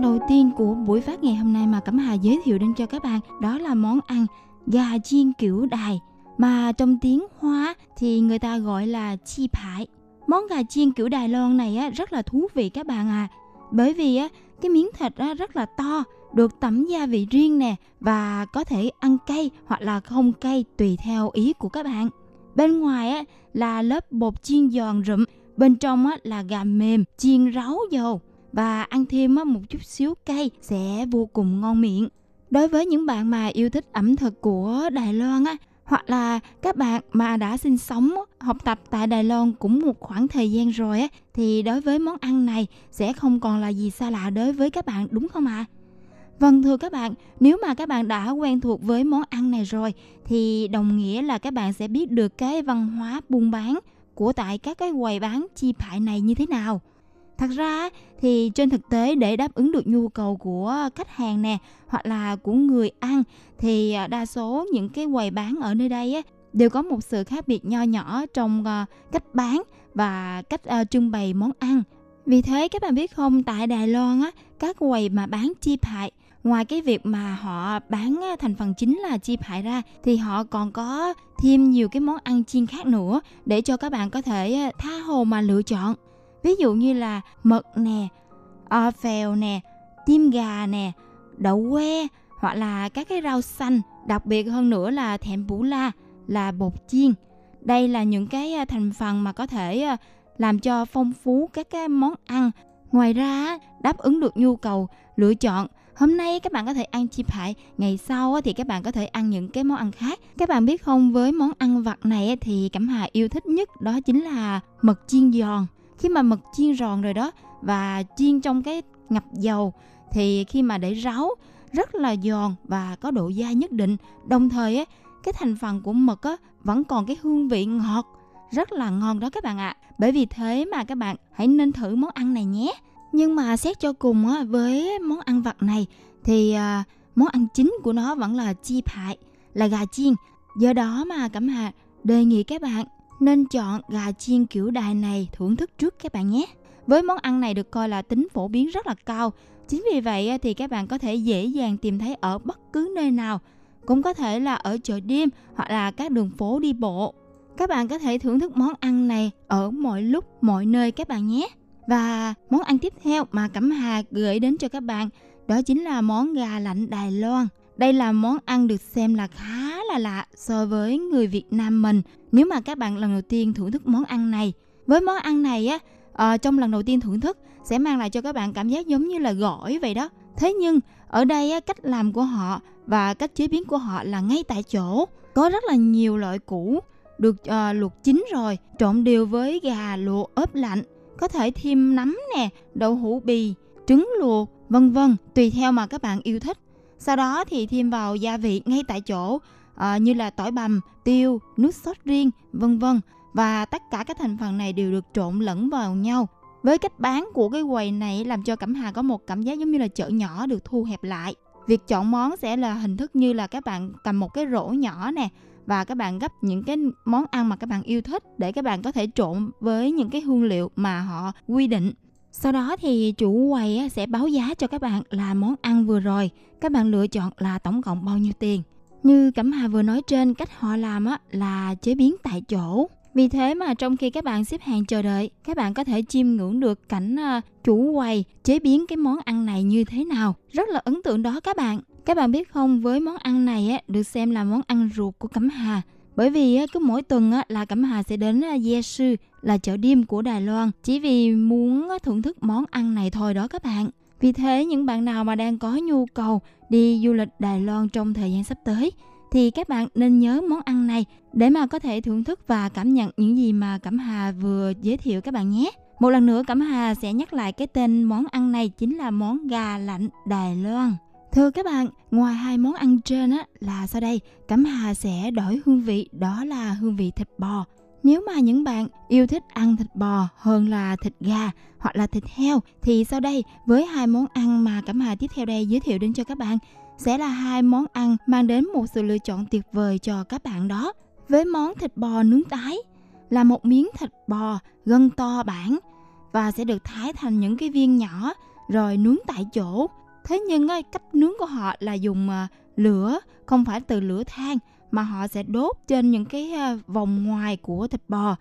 Món đầu tiên của buổi phát ngày hôm nay mà Cẩm Hà giới thiệu đến cho các bạn đó là món ăn gà chiên kiểu đài mà trong tiếng Hoa thì người ta gọi là chi phải. Món gà chiên kiểu Đài Loan này á, rất là thú vị các bạn à. Bởi vì á, cái miếng thịt á, rất là to, được tẩm gia vị riêng nè và có thể ăn cay hoặc là không cay tùy theo ý của các bạn. Bên ngoài á, là lớp bột chiên giòn rụm, bên trong á, là gà mềm chiên ráo dầu và ăn thêm một chút xíu cay sẽ vô cùng ngon miệng. Đối với những bạn mà yêu thích ẩm thực của Đài Loan á, hoặc là các bạn mà đã sinh sống học tập tại Đài Loan cũng một khoảng thời gian rồi á thì đối với món ăn này sẽ không còn là gì xa lạ đối với các bạn đúng không ạ? À? Vâng thưa các bạn, nếu mà các bạn đã quen thuộc với món ăn này rồi thì đồng nghĩa là các bạn sẽ biết được cái văn hóa buôn bán của tại các cái quầy bán chi phại này như thế nào. Thật ra thì trên thực tế để đáp ứng được nhu cầu của khách hàng nè hoặc là của người ăn thì à, đa số những cái quầy bán ở nơi đây á, đều có một sự khác biệt nho nhỏ trong ờ, cách bán và cách ờ, trưng bày món ăn. Vì thế các bạn biết không, tại Đài Loan á, các quầy mà bán chi hại ngoài cái việc mà họ bán ờ, thành phần chính là chi hại ra thì họ còn có thêm nhiều cái món ăn chiên khác nữa để cho các bạn có thể tha hồ mà lựa chọn ví dụ như là mật nè, o phèo nè tim gà nè, đậu que, hoặc là các cái rau xanh. Đặc biệt hơn nữa là thèm bú la, là bột chiên. Đây là những cái à, thành phần mà có thể à, làm cho phong phú các cái món ăn. Ngoài ra đáp ứng được nhu cầu lựa chọn. Hôm nay các bạn có thể ăn chim hải, ngày sau thì các bạn có thể ăn những cái món ăn khác. Các bạn biết không, với món ăn vặt này thì cẩm hà yêu thích nhất đó chính là mật chiên giòn khi mà mực chiên giòn rồi đó và chiên trong cái ngập dầu thì khi mà để ráo rất là giòn và có độ dai nhất định. Đồng thời á cái thành phần của mực á vẫn còn cái hương vị ngọt rất là ngon đó các bạn ạ. Bởi vì thế mà các bạn hãy nên thử món ăn này nhé. Nhưng mà xét cho cùng á với món ăn vặt này thì à, món ăn chính của nó vẫn là chi phại là gà chiên. Do đó mà cẩm hà đề nghị các bạn nên chọn gà chiên kiểu đài này thưởng thức trước các bạn nhé. Với món ăn này được coi là tính phổ biến rất là cao. Chính vì vậy thì các bạn có thể dễ dàng tìm thấy ở bất cứ nơi nào. Cũng có thể là ở chợ đêm hoặc là các đường phố đi bộ. Các bạn có thể thưởng thức món ăn này ở mọi lúc, mọi nơi các bạn nhé. Và món ăn tiếp theo mà Cẩm Hà gửi đến cho các bạn đó chính là món gà lạnh Đài Loan. Đây là món ăn được xem là khá là lạ so với người Việt Nam mình. Nếu mà các bạn lần đầu tiên thưởng thức món ăn này, với món ăn này á, à, trong lần đầu tiên thưởng thức sẽ mang lại cho các bạn cảm giác giống như là gỏi vậy đó. Thế nhưng ở đây á, cách làm của họ và cách chế biến của họ là ngay tại chỗ. Có rất là nhiều loại củ được uh, luộc chín rồi, trộn đều với gà luộc ướp lạnh. Có thể thêm nấm nè, đậu hũ bì, trứng luộc, vân vân, tùy theo mà các bạn yêu thích sau đó thì thêm vào gia vị ngay tại chỗ à, như là tỏi bằm, tiêu, nước sốt riêng, vân vân và tất cả các thành phần này đều được trộn lẫn vào nhau. Với cách bán của cái quầy này làm cho Cẩm Hà có một cảm giác giống như là chợ nhỏ được thu hẹp lại. Việc chọn món sẽ là hình thức như là các bạn cầm một cái rổ nhỏ nè và các bạn gấp những cái món ăn mà các bạn yêu thích để các bạn có thể trộn với những cái hương liệu mà họ quy định. Sau đó thì chủ quầy sẽ báo giá cho các bạn là món ăn vừa rồi. Các bạn lựa chọn là tổng cộng bao nhiêu tiền. Như Cẩm Hà vừa nói trên, cách họ làm là chế biến tại chỗ. Vì thế mà trong khi các bạn xếp hàng chờ đợi, các bạn có thể chiêm ngưỡng được cảnh à, chủ quầy chế biến cái món ăn này như thế nào. Rất là ấn tượng đó các bạn. Các bạn biết không, với món ăn này được xem là món ăn ruột của Cẩm Hà bởi vì cứ mỗi tuần là Cẩm Hà sẽ đến Gia Sư, là chợ đêm của Đài Loan, chỉ vì muốn thưởng thức món ăn này thôi đó các bạn. Vì thế, những bạn nào mà đang có nhu cầu đi du lịch Đài Loan trong thời gian sắp tới, thì các bạn nên nhớ món ăn này để mà có thể thưởng thức và cảm nhận những gì mà Cẩm Hà vừa giới thiệu các bạn nhé. Một lần nữa, Cẩm Hà sẽ nhắc lại cái tên món ăn này chính là món gà lạnh Đài Loan. Thưa các bạn, ngoài hai món ăn trên á là sau đây, Cẩm Hà sẽ đổi hương vị đó là hương vị thịt bò. Nếu mà những bạn yêu thích ăn thịt bò hơn là thịt gà hoặc là thịt heo thì sau đây với hai món ăn mà Cẩm Hà tiếp theo đây giới thiệu đến cho các bạn sẽ là hai món ăn mang đến một sự lựa chọn tuyệt vời cho các bạn đó. Với món thịt bò nướng tái là một miếng thịt bò gân to bản và sẽ được thái thành những cái viên nhỏ rồi nướng tại chỗ thế nhưng cách nướng của họ là dùng à, lửa không phải từ lửa than mà họ sẽ đốt trên những cái à, vòng ngoài của thịt bò.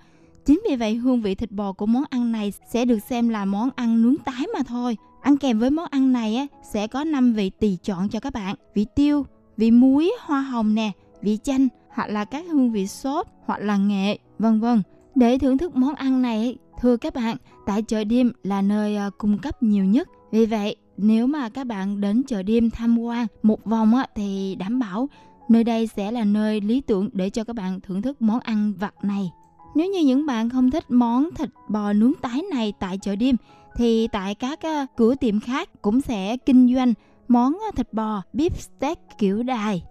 Chính vì vậy hương vị thịt bò của món ăn này sẽ được xem là món ăn nướng tái mà thôi. Ăn kèm với món ăn này á, sẽ có 5 vị tùy chọn cho các bạn. Vị tiêu vị muối hoa hồng nè vị chanh hoặc là các hương vị sốt hoặc là nghệ vân vân. Để thưởng thức món ăn này thưa các bạn tại chợ đêm là nơi à, cung cấp nhiều nhất. Vì vậy nếu mà các bạn đến chợ đêm tham quan một vòng á, thì đảm bảo nơi đây sẽ là nơi lý tưởng để cho các bạn thưởng thức món ăn vặt này. Nếu như những bạn không thích món thịt bò nướng tái này tại chợ đêm thì tại các cửa tiệm khác cũng sẽ kinh doanh món thịt bò beef steak kiểu đài.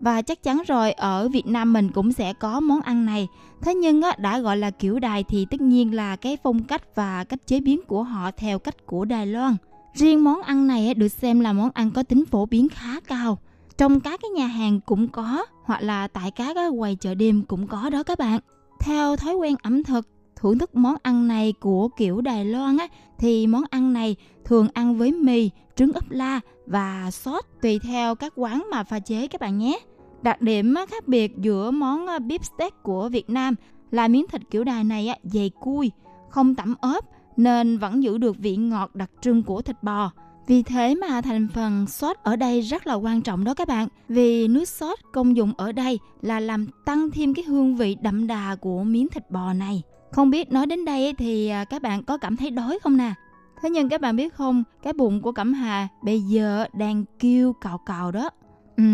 và chắc chắn rồi ở Việt Nam mình cũng sẽ có món ăn này. Thế nhưng đã gọi là kiểu đài thì tất nhiên là cái phong cách và cách chế biến của họ theo cách của Đài Loan. Riêng món ăn này được xem là món ăn có tính phổ biến khá cao. Trong các cái nhà hàng cũng có hoặc là tại các cái quầy chợ đêm cũng có đó các bạn. Theo thói quen ẩm thực thưởng thức món ăn này của kiểu Đài Loan á thì món ăn này thường ăn với mì, trứng ốp la và sốt tùy theo các quán mà pha chế các bạn nhé. Đặc điểm khác biệt giữa món ờ, beef steak của Việt Nam là miếng thịt kiểu đài này dày cui, không tẩm ớp nên vẫn giữ được vị ngọt đặc trưng của thịt bò. Vì thế mà thành phần sốt ở đây rất là quan trọng đó các bạn. Vì nước sốt công dụng ở đây là làm tăng thêm cái hương vị đậm đà của miếng thịt bò này. Không biết nói đến đây thì à, các bạn có cảm thấy đói không nè? Thế nhưng các bạn biết không, cái bụng của Cẩm Hà bây giờ đang kêu cào cào đó. Ừ,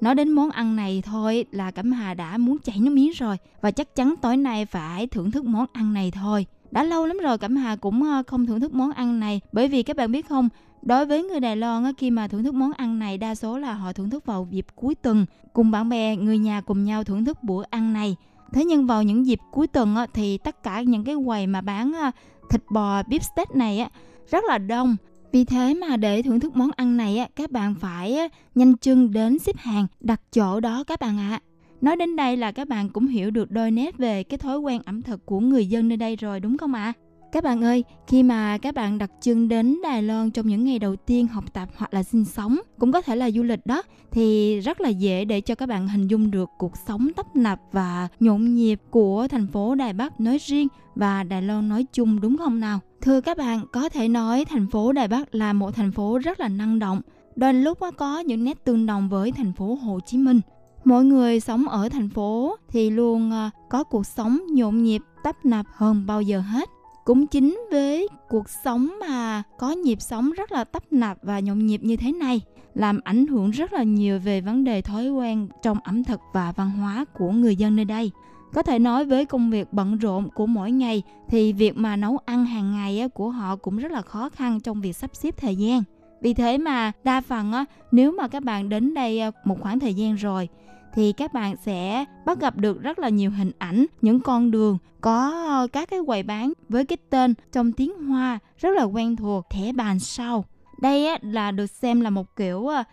nói đến món ăn này thôi là Cẩm Hà đã muốn chảy nước miếng rồi và chắc chắn tối nay phải thưởng thức món ăn này thôi. Đã lâu lắm rồi Cẩm Hà cũng ờ, không thưởng thức món ăn này bởi vì các bạn biết không, đối với người Đài Loan khi mà thưởng thức món ăn này đa số là họ thưởng thức vào dịp cuối tuần cùng bạn bè, người nhà cùng nhau thưởng thức bữa ăn này. Thế nhưng vào những dịp cuối tuần thì tất cả những cái quầy mà bán ờ, thịt bò beef steak này rất là đông vì thế mà để thưởng thức món ăn này các bạn phải nhanh chân đến xếp hàng đặt chỗ đó các bạn ạ. À. Nói đến đây là các bạn cũng hiểu được đôi nét về cái thói quen ẩm thực của người dân nơi đây rồi đúng không ạ? À? Các bạn ơi, khi mà các bạn đặt chân đến Đài Loan trong những ngày đầu tiên học tập hoặc là sinh sống, cũng có thể là du lịch đó, thì rất là dễ để cho các bạn hình dung được cuộc sống tấp nập và nhộn nhịp của thành phố Đài Bắc nói riêng và Đài Loan nói chung đúng không nào? Thưa các bạn, có thể nói thành phố Đài Bắc là một thành phố rất là năng động, đôi lúc có những nét tương đồng với thành phố Hồ Chí Minh mỗi người sống ở thành phố thì luôn ờ, có cuộc sống nhộn nhịp, tấp nập hơn bao giờ hết. Cũng chính với cuộc sống mà có nhịp sống rất là tấp nập và nhộn nhịp như thế này làm ảnh hưởng rất là nhiều về vấn đề thói quen trong ẩm thực và văn hóa của người dân nơi đây. Có thể nói với công việc bận rộn của mỗi ngày thì việc mà nấu ăn hàng ngày của họ cũng rất là khó khăn trong việc sắp xếp thời gian. Vì thế mà đa phần nếu mà các bạn đến đây ờ, một khoảng thời gian rồi thì các bạn sẽ bắt gặp được rất là nhiều hình ảnh những con đường có ờ, các cái quầy bán với cái tên trong tiếng Hoa rất là quen thuộc thẻ bàn sau. Đây là được xem là một kiểu uh,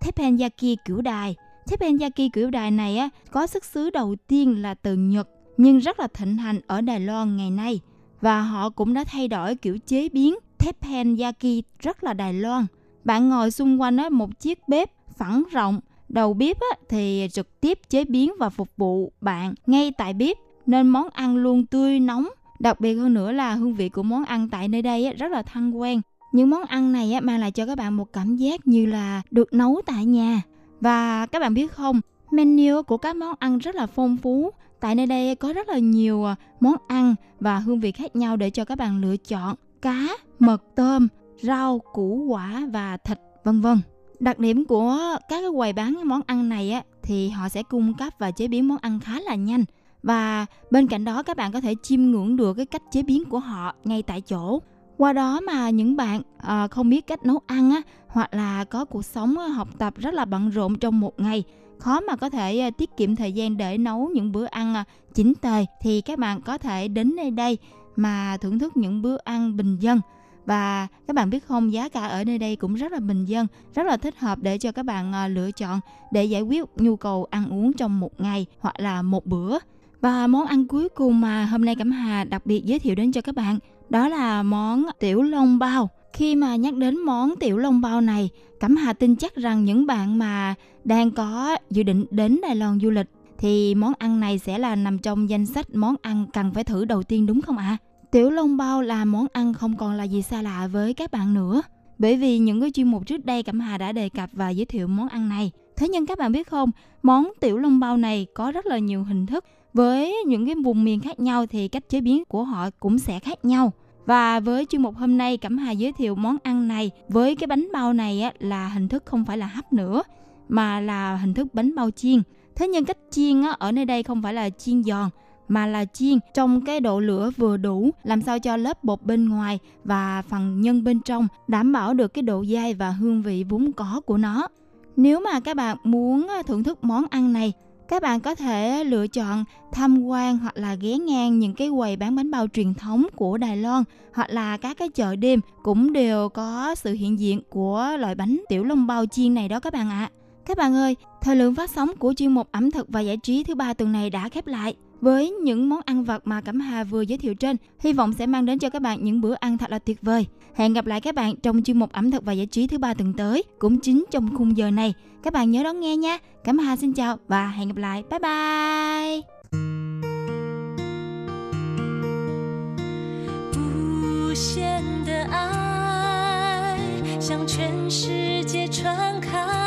teppanyaki kiểu đài. Teppanyaki kiểu đài này á, có xuất xứ đầu tiên là từ Nhật nhưng rất là thịnh hành ở Đài Loan ngày nay và họ cũng đã thay đổi kiểu chế biến teppanyaki rất là Đài Loan. Bạn ngồi xung quanh á, một chiếc bếp phẳng rộng Đầu bếp á, thì trực tiếp chế biến và phục vụ bạn ngay tại bếp nên món ăn luôn tươi nóng. Đặc biệt hơn nữa là hương vị của món ăn tại nơi đây á, rất là thân quen. Những món ăn này á, mang lại cho các bạn một cảm giác như là được nấu tại nhà. Và các bạn biết không, menu của các món ăn rất là phong phú. Tại nơi đây có rất là nhiều à, món ăn và hương vị khác nhau để cho các bạn lựa chọn. Cá, mật, tôm, rau, củ quả và thịt, vân vân. Đặc điểm của các cái quầy bán món ăn này á thì họ sẽ cung cấp và chế biến món ăn khá là nhanh. Và bên cạnh đó các bạn có thể chiêm ngưỡng được cái cách chế biến của họ ngay tại chỗ. Qua đó mà những bạn à, không biết cách nấu ăn á hoặc là có cuộc sống ờ, học tập rất là bận rộn trong một ngày khó mà có thể à, tiết kiệm thời gian để nấu những bữa ăn à, chính tề thì các bạn có thể đến nơi đây mà thưởng thức những bữa ăn bình dân và các bạn biết không, giá cả ở nơi đây cũng rất là bình dân, rất là thích hợp để cho các bạn ờ, lựa chọn để giải quyết nhu cầu ăn uống trong một ngày hoặc là một bữa và món ăn cuối cùng mà hôm nay Cẩm Hà đặc biệt giới thiệu đến cho các bạn đó là món tiểu long bao khi mà nhắc đến món tiểu long bao này, Cẩm Hà tin chắc rằng những bạn mà đang có dự định đến Đài Loan du lịch thì món ăn này sẽ là nằm trong danh sách món ăn cần phải thử đầu tiên, đúng không ạ? À? Tiểu long bao là món ăn không còn là gì xa lạ với các bạn nữa. Bởi vì những cái chuyên mục trước đây Cẩm Hà đã đề cập và giới thiệu món ăn này. Thế nhưng các bạn biết không, món tiểu long bao này có rất là nhiều hình thức. Với những cái vùng miền khác nhau thì cách chế biến của họ cũng sẽ khác nhau. Và với chuyên mục hôm nay Cẩm Hà giới thiệu món ăn này với cái bánh bao này á, là hình thức không phải là hấp nữa mà là hình thức bánh bao chiên. Thế nhưng cách chiên á, ở nơi đây không phải là chiên giòn mà là chiên trong cái độ lửa vừa đủ làm sao cho lớp bột bên ngoài và phần nhân bên trong đảm bảo được cái độ dai và hương vị vốn có của nó. Nếu mà các bạn muốn ờ, thưởng thức món ăn này, các bạn có thể lựa chọn tham quan hoặc là ghé ngang những cái quầy bán bánh bao truyền thống của Đài Loan hoặc là các cái chợ đêm cũng đều có sự hiện diện của loại bánh tiểu long bao chiên này đó các bạn ạ. À. Các bạn ơi, thời lượng phát sóng của chuyên mục ẩm thực và giải trí thứ ba tuần này đã khép lại. Với những món ăn vặt mà Cẩm Hà vừa giới thiệu trên, hy vọng sẽ mang đến cho các bạn những bữa ăn thật là tuyệt vời. Hẹn gặp lại các bạn trong chuyên mục ẩm thực và giải trí thứ ba tuần tới, cũng chính trong khung giờ này. Các bạn nhớ đón nghe nha. Cẩm Hà xin chào và hẹn gặp lại. Bye bye. 无限的爱向全世界传开，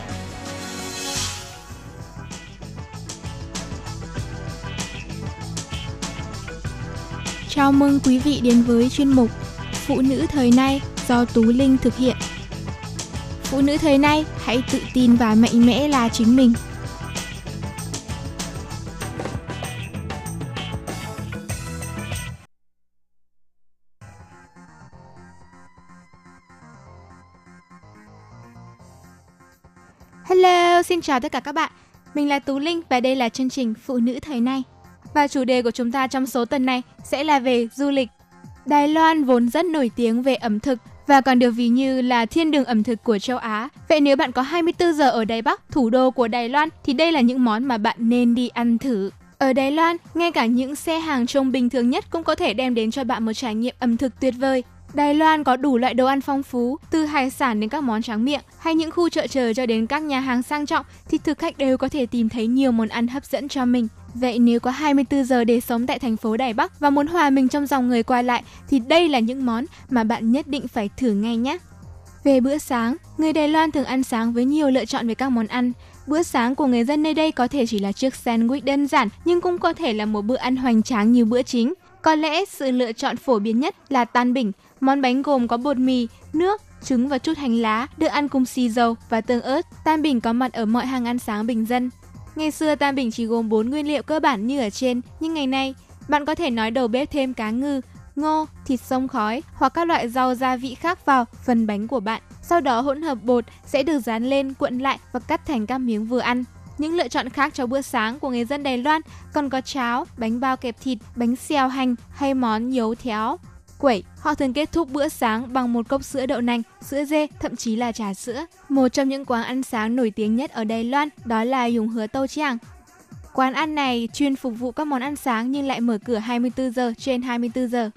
Chào mừng quý vị đến với chuyên mục Phụ nữ thời nay do Tú Linh thực hiện. Phụ nữ thời nay hãy tự tin và mạnh mẽ là chính mình. Hello, xin chào tất cả các bạn. Mình là Tú Linh và đây là chương trình Phụ nữ thời nay. Và chủ đề của chúng ta trong số tuần này sẽ là về du lịch. Đài Loan vốn rất nổi tiếng về ẩm thực và còn được ví như là thiên đường ẩm thực của châu Á. Vậy nếu bạn có 24 giờ ở Đài Bắc, thủ đô của Đài Loan, thì đây là những món mà bạn nên đi ăn thử. Ở Đài Loan, ngay cả những xe hàng trông bình thường nhất cũng có thể đem đến cho bạn một trải nghiệm ẩm thực tuyệt vời. Đài Loan có đủ loại đồ ăn phong phú, từ hải sản đến các món tráng miệng, hay những khu chợ chờ cho đến các nhà hàng sang trọng thì thực khách đều có thể tìm thấy nhiều món ăn hấp dẫn cho mình. Vậy nếu có 24 giờ để sống tại thành phố Đài Bắc và muốn hòa mình trong dòng người qua lại thì đây là những món mà bạn nhất định phải thử ngay nhé. Về bữa sáng, người Đài Loan thường ăn sáng với nhiều lựa chọn về các món ăn. Bữa sáng của người dân nơi đây có thể chỉ là chiếc sandwich đơn giản nhưng cũng có thể là một bữa ăn hoành tráng như bữa chính. Có lẽ sự lựa chọn phổ biến nhất là tan bình, món bánh gồm có bột mì, nước, trứng và chút hành lá, được ăn cùng xì dầu và tương ớt. Tan bình có mặt ở mọi hàng ăn sáng bình dân. Ngày xưa tam bình chỉ gồm 4 nguyên liệu cơ bản như ở trên, nhưng ngày nay bạn có thể nói đầu bếp thêm cá ngừ, ngô, thịt sông khói hoặc các loại rau gia vị khác vào phần bánh của bạn. Sau đó hỗn hợp bột sẽ được dán lên, cuộn lại và cắt thành các miếng vừa ăn. Những lựa chọn khác cho bữa sáng của người dân Đài Loan còn có cháo, bánh bao kẹp thịt, bánh xèo hành hay món nhấu théo quẩy. Họ thường kết thúc bữa sáng bằng một cốc sữa đậu nành, sữa dê, thậm chí là trà sữa. Một trong những quán ăn sáng nổi tiếng nhất ở Đài Loan đó là Dùng Hứa Tô Chiang. Quán ăn này chuyên phục vụ các món ăn sáng nhưng lại mở cửa 24 giờ trên 24 giờ.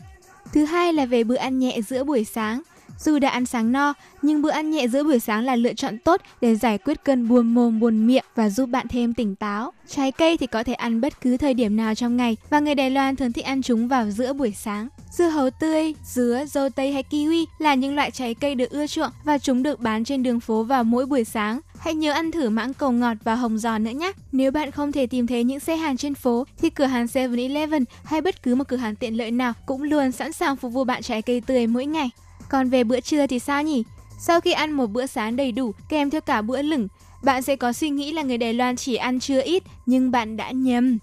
Thứ hai là về bữa ăn nhẹ giữa buổi sáng. Dù đã ăn sáng no, nhưng bữa ăn nhẹ giữa buổi sáng là lựa chọn tốt để giải quyết cơn buồn mồm buồn miệng và giúp bạn thêm tỉnh táo. Trái cây thì có thể ăn bất cứ thời điểm nào trong ngày và người Đài Loan thường thích ăn chúng vào giữa buổi sáng. Dưa hấu tươi, dứa, dâu tây hay kiwi là những loại trái cây được ưa chuộng và chúng được bán trên đường phố vào mỗi buổi sáng. Hãy nhớ ăn thử mãng cầu ngọt và hồng giò nữa nhé. Nếu bạn không thể tìm thấy những xe hàng trên phố thì cửa hàng 7-Eleven hay bất cứ một cửa hàng tiện lợi nào cũng luôn sẵn sàng phục vụ bạn trái cây tươi mỗi ngày. Còn về bữa trưa thì sao nhỉ? Sau khi ăn một bữa sáng đầy đủ kèm theo cả bữa lửng, bạn sẽ có suy nghĩ là người Đài Loan chỉ ăn trưa ít nhưng bạn đã nhầm.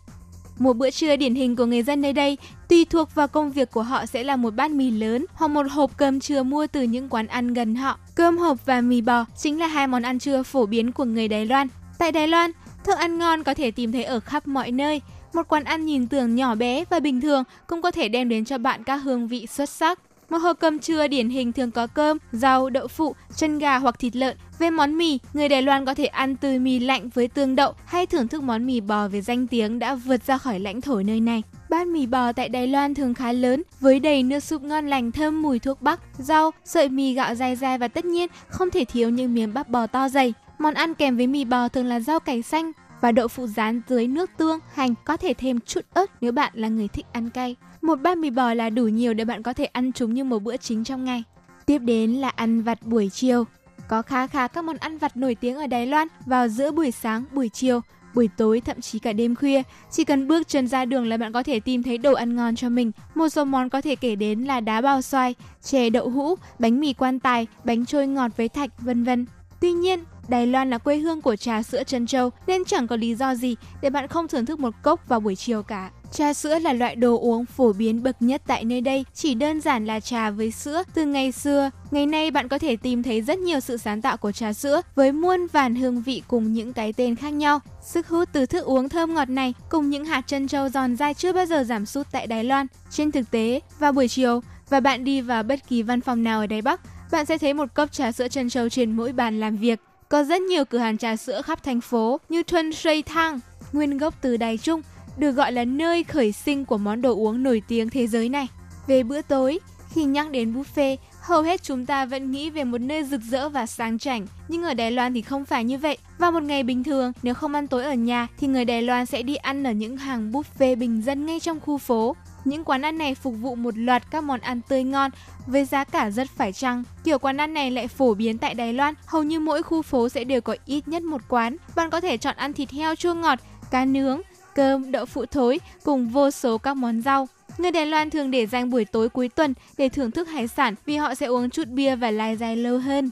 Một bữa trưa điển hình của người dân nơi đây tùy thuộc vào công việc của họ sẽ là một bát mì lớn hoặc một hộp cơm trưa mua từ những quán ăn gần họ. Cơm hộp và mì bò chính là hai món ăn trưa phổ biến của người Đài Loan. Tại Đài Loan, thức ăn ngon có thể tìm thấy ở khắp mọi nơi. Một quán ăn nhìn tưởng nhỏ bé và bình thường cũng có thể đem đến cho bạn các hương vị xuất sắc. Một hộp cơm trưa điển hình thường có cơm, rau, đậu phụ, chân gà hoặc thịt lợn. Về món mì, người Đài Loan có thể ăn từ mì lạnh với tương đậu hay thưởng thức món mì bò với danh tiếng đã vượt ra khỏi lãnh thổ nơi này. Bát mì bò tại Đài Loan thường khá lớn, với đầy nước súp ngon lành thơm mùi thuốc bắc, rau, sợi mì gạo dai dai và tất nhiên không thể thiếu những miếng bắp bò to dày. Món ăn kèm với mì bò thường là rau cải xanh và đậu phụ rán dưới nước tương, hành, có thể thêm chút ớt nếu bạn là người thích ăn cay. Một bát mì bò là đủ nhiều để bạn có thể ăn chúng như một bữa chính trong ngày. Tiếp đến là ăn vặt buổi chiều. Có khá khá các món ăn vặt nổi tiếng ở Đài Loan vào giữa buổi sáng, buổi chiều, buổi tối thậm chí cả đêm khuya. Chỉ cần bước chân ra đường là bạn có thể tìm thấy đồ ăn ngon cho mình. Một số món có thể kể đến là đá bao xoài, chè đậu hũ, bánh mì quan tài, bánh trôi ngọt với thạch, vân vân. Tuy nhiên, Đài Loan là quê hương của trà sữa Trân châu nên chẳng có lý do gì để bạn không thưởng thức một cốc vào buổi chiều cả. Trà sữa là loại đồ uống phổ biến bậc nhất tại nơi đây, chỉ đơn giản là trà với sữa từ ngày xưa. Ngày nay bạn có thể tìm thấy rất nhiều sự sáng tạo của trà sữa với muôn vàn hương vị cùng những cái tên khác nhau. Sức hút từ thức uống thơm ngọt này cùng những hạt chân châu giòn dai chưa bao giờ giảm sút tại Đài Loan. Trên thực tế, vào buổi chiều và bạn đi vào bất kỳ văn phòng nào ở Đài Bắc, bạn sẽ thấy một cốc trà sữa chân châu trên mỗi bàn làm việc. Có rất nhiều cửa hàng trà sữa khắp thành phố như Thuân Shui Thang, nguyên gốc từ Đài Trung, được gọi là nơi khởi sinh của món đồ uống nổi tiếng thế giới này. Về bữa tối, khi nhắc đến buffet, hầu hết chúng ta vẫn nghĩ về một nơi rực rỡ và sang chảnh, nhưng ở Đài Loan thì không phải như vậy. Vào một ngày bình thường, nếu không ăn tối ở nhà thì người Đài Loan sẽ đi ăn ở những hàng buffet bình dân ngay trong khu phố. Những quán ăn này phục vụ một loạt các món ăn tươi ngon với giá cả rất phải chăng. Kiểu quán ăn này lại phổ biến tại Đài Loan, hầu như mỗi khu phố sẽ đều có ít nhất một quán. Bạn có thể chọn ăn thịt heo chua ngọt, cá nướng, cơm, đậu phụ thối cùng vô số các món rau. Người Đài Loan thường để dành buổi tối cuối tuần để thưởng thức hải sản vì họ sẽ uống chút bia và lai dài lâu hơn.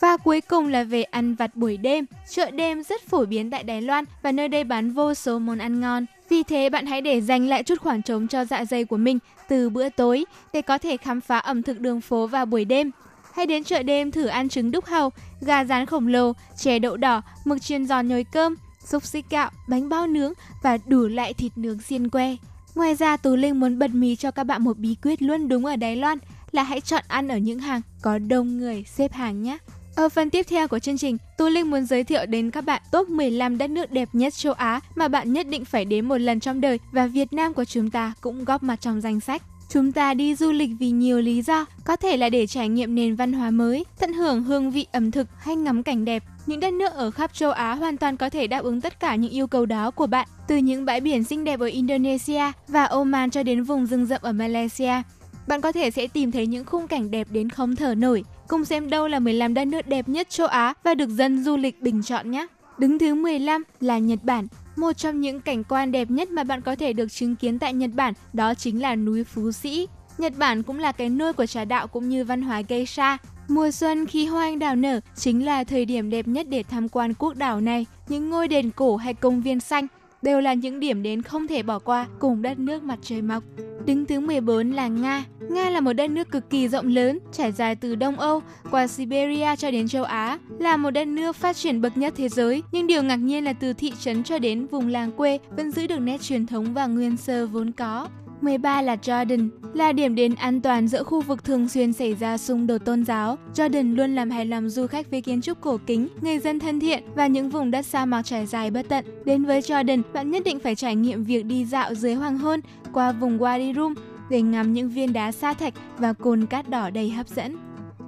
Và cuối cùng là về ăn vặt buổi đêm. Chợ đêm rất phổ biến tại Đài Loan và nơi đây bán vô số món ăn ngon. Vì thế bạn hãy để dành lại chút khoảng trống cho dạ dày của mình từ bữa tối để có thể khám phá ẩm thực đường phố vào buổi đêm. Hãy đến chợ đêm thử ăn trứng đúc hầu, gà rán khổng lồ, chè đậu đỏ, mực chiên giòn nhồi cơm, xúc xích gạo, bánh bao nướng và đủ loại thịt nướng xiên que. Ngoài ra, Tú Linh muốn bật mí cho các bạn một bí quyết luôn đúng ở Đài Loan là hãy chọn ăn ở những hàng có đông người xếp hàng nhé. Ở phần tiếp theo của chương trình, Tú Linh muốn giới thiệu đến các bạn top 15 đất nước đẹp nhất châu Á mà bạn nhất định phải đến một lần trong đời và Việt Nam của chúng ta cũng góp mặt trong danh sách. Chúng ta đi du lịch vì nhiều lý do, có thể là để trải nghiệm nền văn hóa mới, tận hưởng hương vị ẩm thực hay ngắm cảnh đẹp. Những đất nước ở khắp châu Á hoàn toàn có thể đáp ứng tất cả những yêu cầu đó của bạn, từ những bãi biển xinh đẹp ở Indonesia và Oman cho đến vùng rừng rậm ở Malaysia. Bạn có thể sẽ tìm thấy những khung cảnh đẹp đến không thở nổi. Cùng xem đâu là 15 đất nước đẹp nhất châu Á và được dân du lịch bình chọn nhé. Đứng thứ 15 là Nhật Bản. Một trong những cảnh quan đẹp nhất mà bạn có thể được chứng kiến tại Nhật Bản đó chính là núi Phú Sĩ. Nhật Bản cũng là cái nôi của trà đạo cũng như văn hóa geisha. Mùa xuân khi hoa anh đào nở chính là thời điểm đẹp nhất để tham quan quốc đảo này. Những ngôi đền cổ hay công viên xanh đều là những điểm đến không thể bỏ qua cùng đất nước mặt trời mọc. Đứng thứ 14 là Nga. Nga là một đất nước cực kỳ rộng lớn, trải dài từ Đông Âu qua Siberia cho đến châu Á, là một đất nước phát triển bậc nhất thế giới. Nhưng điều ngạc nhiên là từ thị trấn cho đến vùng làng quê vẫn giữ được nét truyền thống và nguyên sơ vốn có. 13 là Jordan, là điểm đến an toàn giữa khu vực thường xuyên xảy ra xung đột tôn giáo. Jordan luôn làm hài lòng du khách với kiến trúc cổ kính, người dân thân thiện và những vùng đất sa mạc trải dài bất tận. Đến với Jordan, bạn nhất định phải trải nghiệm việc đi dạo dưới hoàng hôn qua vùng Wadi Rum để ngắm những viên đá sa thạch và cồn cát đỏ đầy hấp dẫn.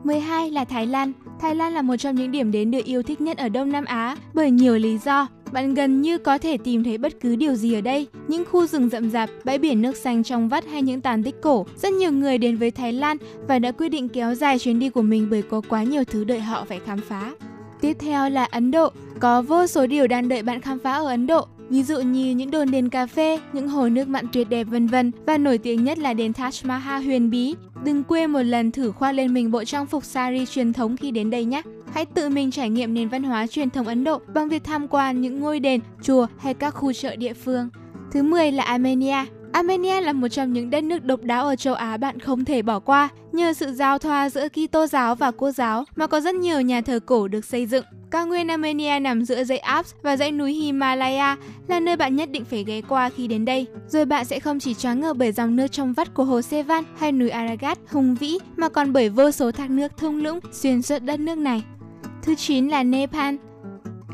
12 là Thái Lan. Thái Lan là một trong những điểm đến được yêu thích nhất ở Đông Nam Á bởi nhiều lý do. Bạn gần như có thể tìm thấy bất cứ điều gì ở đây. Những khu rừng rậm rạp, bãi biển nước xanh trong vắt hay những tàn tích cổ. Rất nhiều người đến với Thái Lan và đã quyết định kéo dài chuyến đi của mình bởi có quá nhiều thứ đợi họ phải khám phá. Tiếp theo là Ấn Độ. Có vô số điều đang đợi bạn khám phá ở Ấn Độ. Ví dụ như những đồn đền cà phê, những hồ nước mặn tuyệt đẹp vân vân và nổi tiếng nhất là đền Taj Mahal huyền bí. Đừng quên một lần thử khoác lên mình bộ trang phục sari truyền thống khi đến đây nhé. Hãy tự mình trải nghiệm nền văn hóa truyền thống Ấn Độ bằng việc tham quan những ngôi đền, chùa hay các khu chợ địa phương. Thứ 10 là Armenia. Armenia là một trong những đất nước độc đáo ở châu Á bạn không thể bỏ qua. Nhờ sự giao thoa giữa Kitô giáo và Cô giáo mà có rất nhiều nhà thờ cổ được xây dựng. Cao nguyên Armenia nằm giữa dãy Alps và dãy núi Himalaya là nơi bạn nhất định phải ghé qua khi đến đây. Rồi bạn sẽ không chỉ choáng ngợp bởi dòng nước trong vắt của hồ Sevan hay núi Aragat hùng vĩ mà còn bởi vô số thác nước thung lũng xuyên suốt đất nước này. Thứ 9 là Nepal.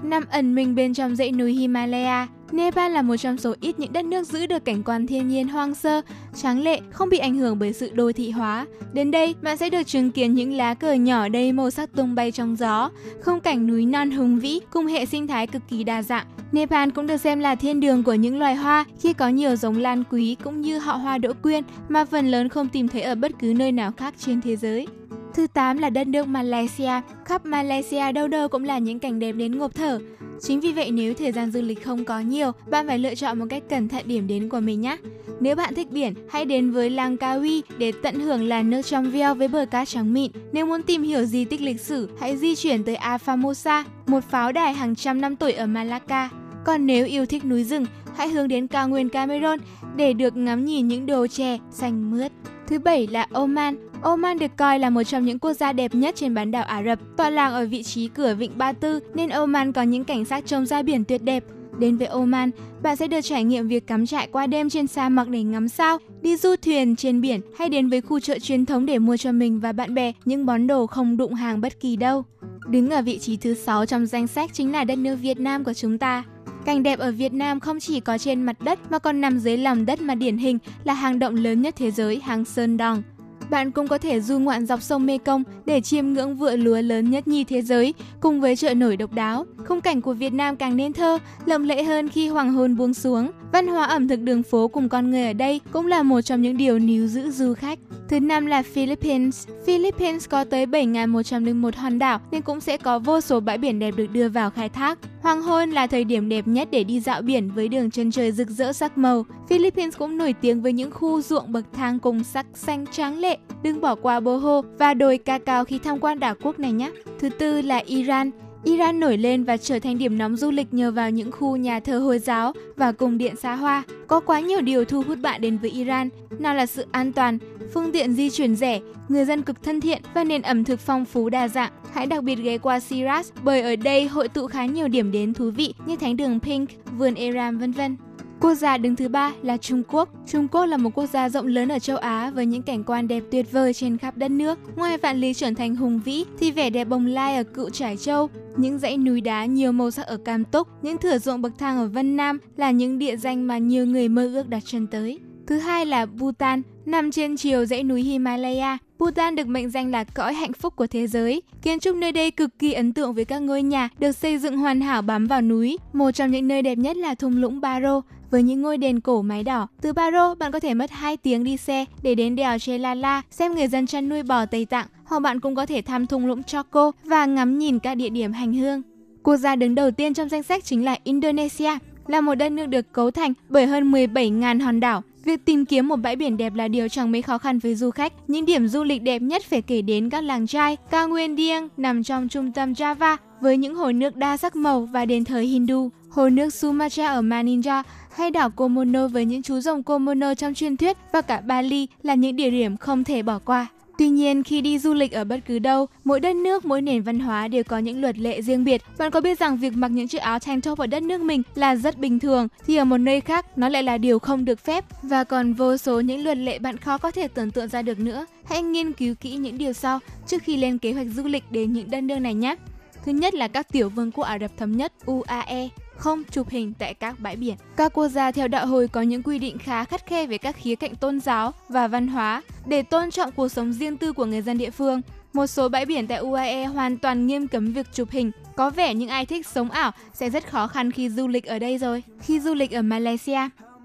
Nằm ẩn mình bên trong dãy núi Himalaya, Nepal là một trong số ít những đất nước giữ được cảnh quan thiên nhiên hoang sơ, tráng lệ, không bị ảnh hưởng bởi sự đô thị hóa. Đến đây, bạn sẽ được chứng kiến những lá cờ nhỏ đầy màu sắc tung bay trong gió, không cảnh núi non hùng vĩ cùng hệ sinh thái cực kỳ đa dạng. Nepal cũng được xem là thiên đường của những loài hoa khi có nhiều giống lan quý cũng như họ hoa đỗ quyên mà phần lớn không tìm thấy ở bất cứ nơi nào khác trên thế giới. Thứ 8 là đất nước Malaysia. Khắp Malaysia đâu đâu cũng là những cảnh đẹp đến ngộp thở. Chính vì vậy nếu thời gian du lịch không có nhiều, bạn phải lựa chọn một cách cẩn thận điểm đến của mình nhé. Nếu bạn thích biển, hãy đến với Langkawi để tận hưởng làn nước trong veo với bờ cát trắng mịn. Nếu muốn tìm hiểu di tích lịch sử, hãy di chuyển tới Afamosa, một pháo đài hàng trăm năm tuổi ở Malacca. Còn nếu yêu thích núi rừng, hãy hướng đến cao nguyên Cameroon để được ngắm nhìn những đồ chè xanh mướt. Thứ bảy là Oman. Oman được coi là một trong những quốc gia đẹp nhất trên bán đảo Ả Rập, tọa lạc ở vị trí cửa vịnh Ba Tư nên Oman có những cảnh sát trông ra biển tuyệt đẹp. Đến với Oman, bạn sẽ được trải nghiệm việc cắm trại qua đêm trên sa mạc để ngắm sao, đi du thuyền trên biển hay đến với khu chợ truyền thống để mua cho mình và bạn bè những món đồ không đụng hàng bất kỳ đâu. Đứng ở vị trí thứ 6 trong danh sách chính là đất nước Việt Nam của chúng ta. Cảnh đẹp ở Việt Nam không chỉ có trên mặt đất mà còn nằm dưới lòng đất mà điển hình là hang động lớn nhất thế giới, hang Sơn Đòn. Bạn cũng có thể du ngoạn dọc sông Mekong để chiêm ngưỡng vựa lúa lớn nhất nhì thế giới cùng với chợ nổi độc đáo. Khung cảnh của Việt Nam càng nên thơ, lộng lẫy hơn khi hoàng hôn buông xuống. Văn hóa ẩm thực đường phố cùng con người ở đây cũng là một trong những điều níu giữ du khách. Thứ năm là Philippines. Philippines có tới 7.101 hòn đảo nên cũng sẽ có vô số bãi biển đẹp được đưa vào khai thác. Hoàng hôn là thời điểm đẹp nhất để đi dạo biển với đường chân trời rực rỡ sắc màu. Philippines cũng nổi tiếng với những khu ruộng bậc thang cùng sắc xanh tráng lệ. Đừng bỏ qua Boho và đồi ca cao khi tham quan đảo quốc này nhé. Thứ tư là Iran. Iran nổi lên và trở thành điểm nóng du lịch nhờ vào những khu nhà thờ Hồi giáo và cung điện xa hoa. Có quá nhiều điều thu hút bạn đến với Iran, nào là sự an toàn, phương tiện di chuyển rẻ, người dân cực thân thiện và nền ẩm thực phong phú đa dạng. Hãy đặc biệt ghé qua Shiraz bởi ở đây hội tụ khá nhiều điểm đến thú vị như thánh đường Pink, vườn Eram vân vân. Quốc gia đứng thứ ba là Trung Quốc. Trung Quốc là một quốc gia rộng lớn ở châu Á với những cảnh quan đẹp tuyệt vời trên khắp đất nước. Ngoài vạn lý trưởng thành hùng vĩ thì vẻ đẹp bồng lai ở cựu Trải Châu, những dãy núi đá nhiều màu sắc ở Cam Túc, những thửa ruộng bậc thang ở Vân Nam là những địa danh mà nhiều người mơ ước đặt chân tới. Thứ hai là Bhutan, nằm trên chiều dãy núi Himalaya. Bhutan được mệnh danh là cõi hạnh phúc của thế giới. Kiến trúc nơi đây cực kỳ ấn tượng với các ngôi nhà được xây dựng hoàn hảo bám vào núi. Một trong những nơi đẹp nhất là thung lũng Baro, với những ngôi đền cổ mái đỏ. Từ Baro, bạn có thể mất 2 tiếng đi xe để đến đèo Chelala, xem người dân chăn nuôi bò Tây Tạng, hoặc bạn cũng có thể thăm thung lũng Choco và ngắm nhìn các địa điểm hành hương. Quốc gia đứng đầu tiên trong danh sách chính là Indonesia, là một đất nước được cấu thành bởi hơn 17.000 hòn đảo. Việc tìm kiếm một bãi biển đẹp là điều chẳng mấy khó khăn với du khách. Những điểm du lịch đẹp nhất phải kể đến các làng trai, cao nguyên Dieng nằm trong trung tâm Java với những hồ nước đa sắc màu và đền thờ Hindu. Hồ nước Sumatra ở Maninja hay đảo Komodo với những chú rồng Komodo trong truyền thuyết và cả Bali là những địa điểm không thể bỏ qua. Tuy nhiên, khi đi du lịch ở bất cứ đâu, mỗi đất nước, mỗi nền văn hóa đều có những luật lệ riêng biệt. Bạn có biết rằng việc mặc những chiếc áo tank top ở đất nước mình là rất bình thường, thì ở một nơi khác nó lại là điều không được phép và còn vô số những luật lệ bạn khó có thể tưởng tượng ra được nữa. Hãy nghiên cứu kỹ những điều sau trước khi lên kế hoạch du lịch đến những đất nước này nhé. Thứ nhất là các tiểu vương quốc Ả Rập Thống Nhất UAE không chụp hình tại các bãi biển. Các quốc gia theo đạo hồi có những quy định khá khắt khe về các khía cạnh tôn giáo và văn hóa để tôn trọng cuộc sống riêng tư của người dân địa phương. Một số bãi biển tại UAE hoàn toàn nghiêm cấm việc chụp hình. Có vẻ những ai thích sống ảo sẽ rất khó khăn khi du lịch ở đây rồi. Khi du lịch ở Malaysia,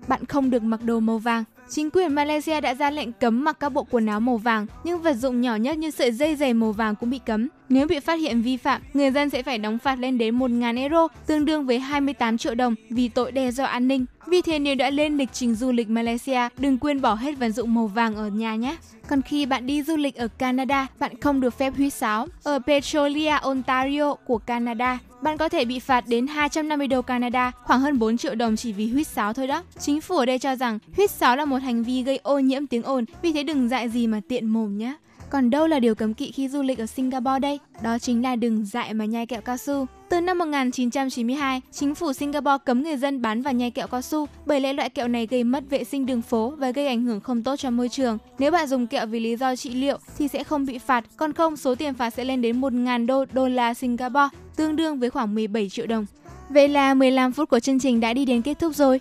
bạn không được mặc đồ màu vàng. Chính quyền Malaysia đã ra lệnh cấm mặc các bộ quần áo màu vàng, nhưng vật dụng nhỏ nhất như sợi dây giày màu vàng cũng bị cấm. Nếu bị phát hiện vi phạm, người dân sẽ phải đóng phạt lên đến 1.000 euro, tương đương với 28 triệu đồng vì tội đe dọa an ninh. Vì thế nếu đã lên lịch trình du lịch Malaysia, đừng quên bỏ hết vật dụng màu vàng ở nhà nhé. Còn khi bạn đi du lịch ở Canada, bạn không được phép huýt sáo. Ở Petrolia, Ontario của Canada, bạn có thể bị phạt đến 250 đô Canada, khoảng hơn 4 triệu đồng chỉ vì huýt sáo thôi đó. Chính phủ ở đây cho rằng huýt sáo là một hành vi gây ô nhiễm tiếng ồn, vì thế đừng dại gì mà tiện mồm nhé. Còn đâu là điều cấm kỵ khi du lịch ở Singapore đây? Đó chính là đừng dại mà nhai kẹo cao su. Từ năm 1992, chính phủ Singapore cấm người dân bán và nhai kẹo cao su bởi lẽ loại kẹo này gây mất vệ sinh đường phố và gây ảnh hưởng không tốt cho môi trường. Nếu bạn dùng kẹo vì lý do trị liệu thì sẽ không bị phạt, còn không số tiền phạt sẽ lên đến 1.000 đô đô la Singapore, tương đương với khoảng 17 triệu đồng. Vậy là 15 phút của chương trình đã đi đến kết thúc rồi.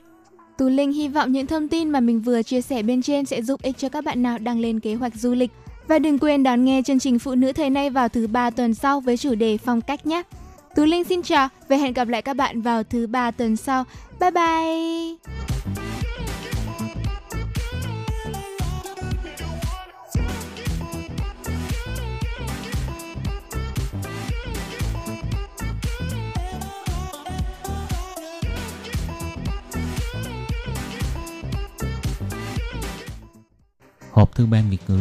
Tú Linh hy vọng những thông tin mà mình vừa chia sẻ bên trên sẽ giúp ích cho các bạn nào đang lên kế hoạch du lịch. Và đừng quên đón nghe chương trình Phụ nữ thời nay vào thứ ba tuần sau với chủ đề phong cách nhé. Tú Linh xin chào và hẹn gặp lại các bạn vào thứ ba tuần sau. Bye bye! hộp thư ban Việt ngữ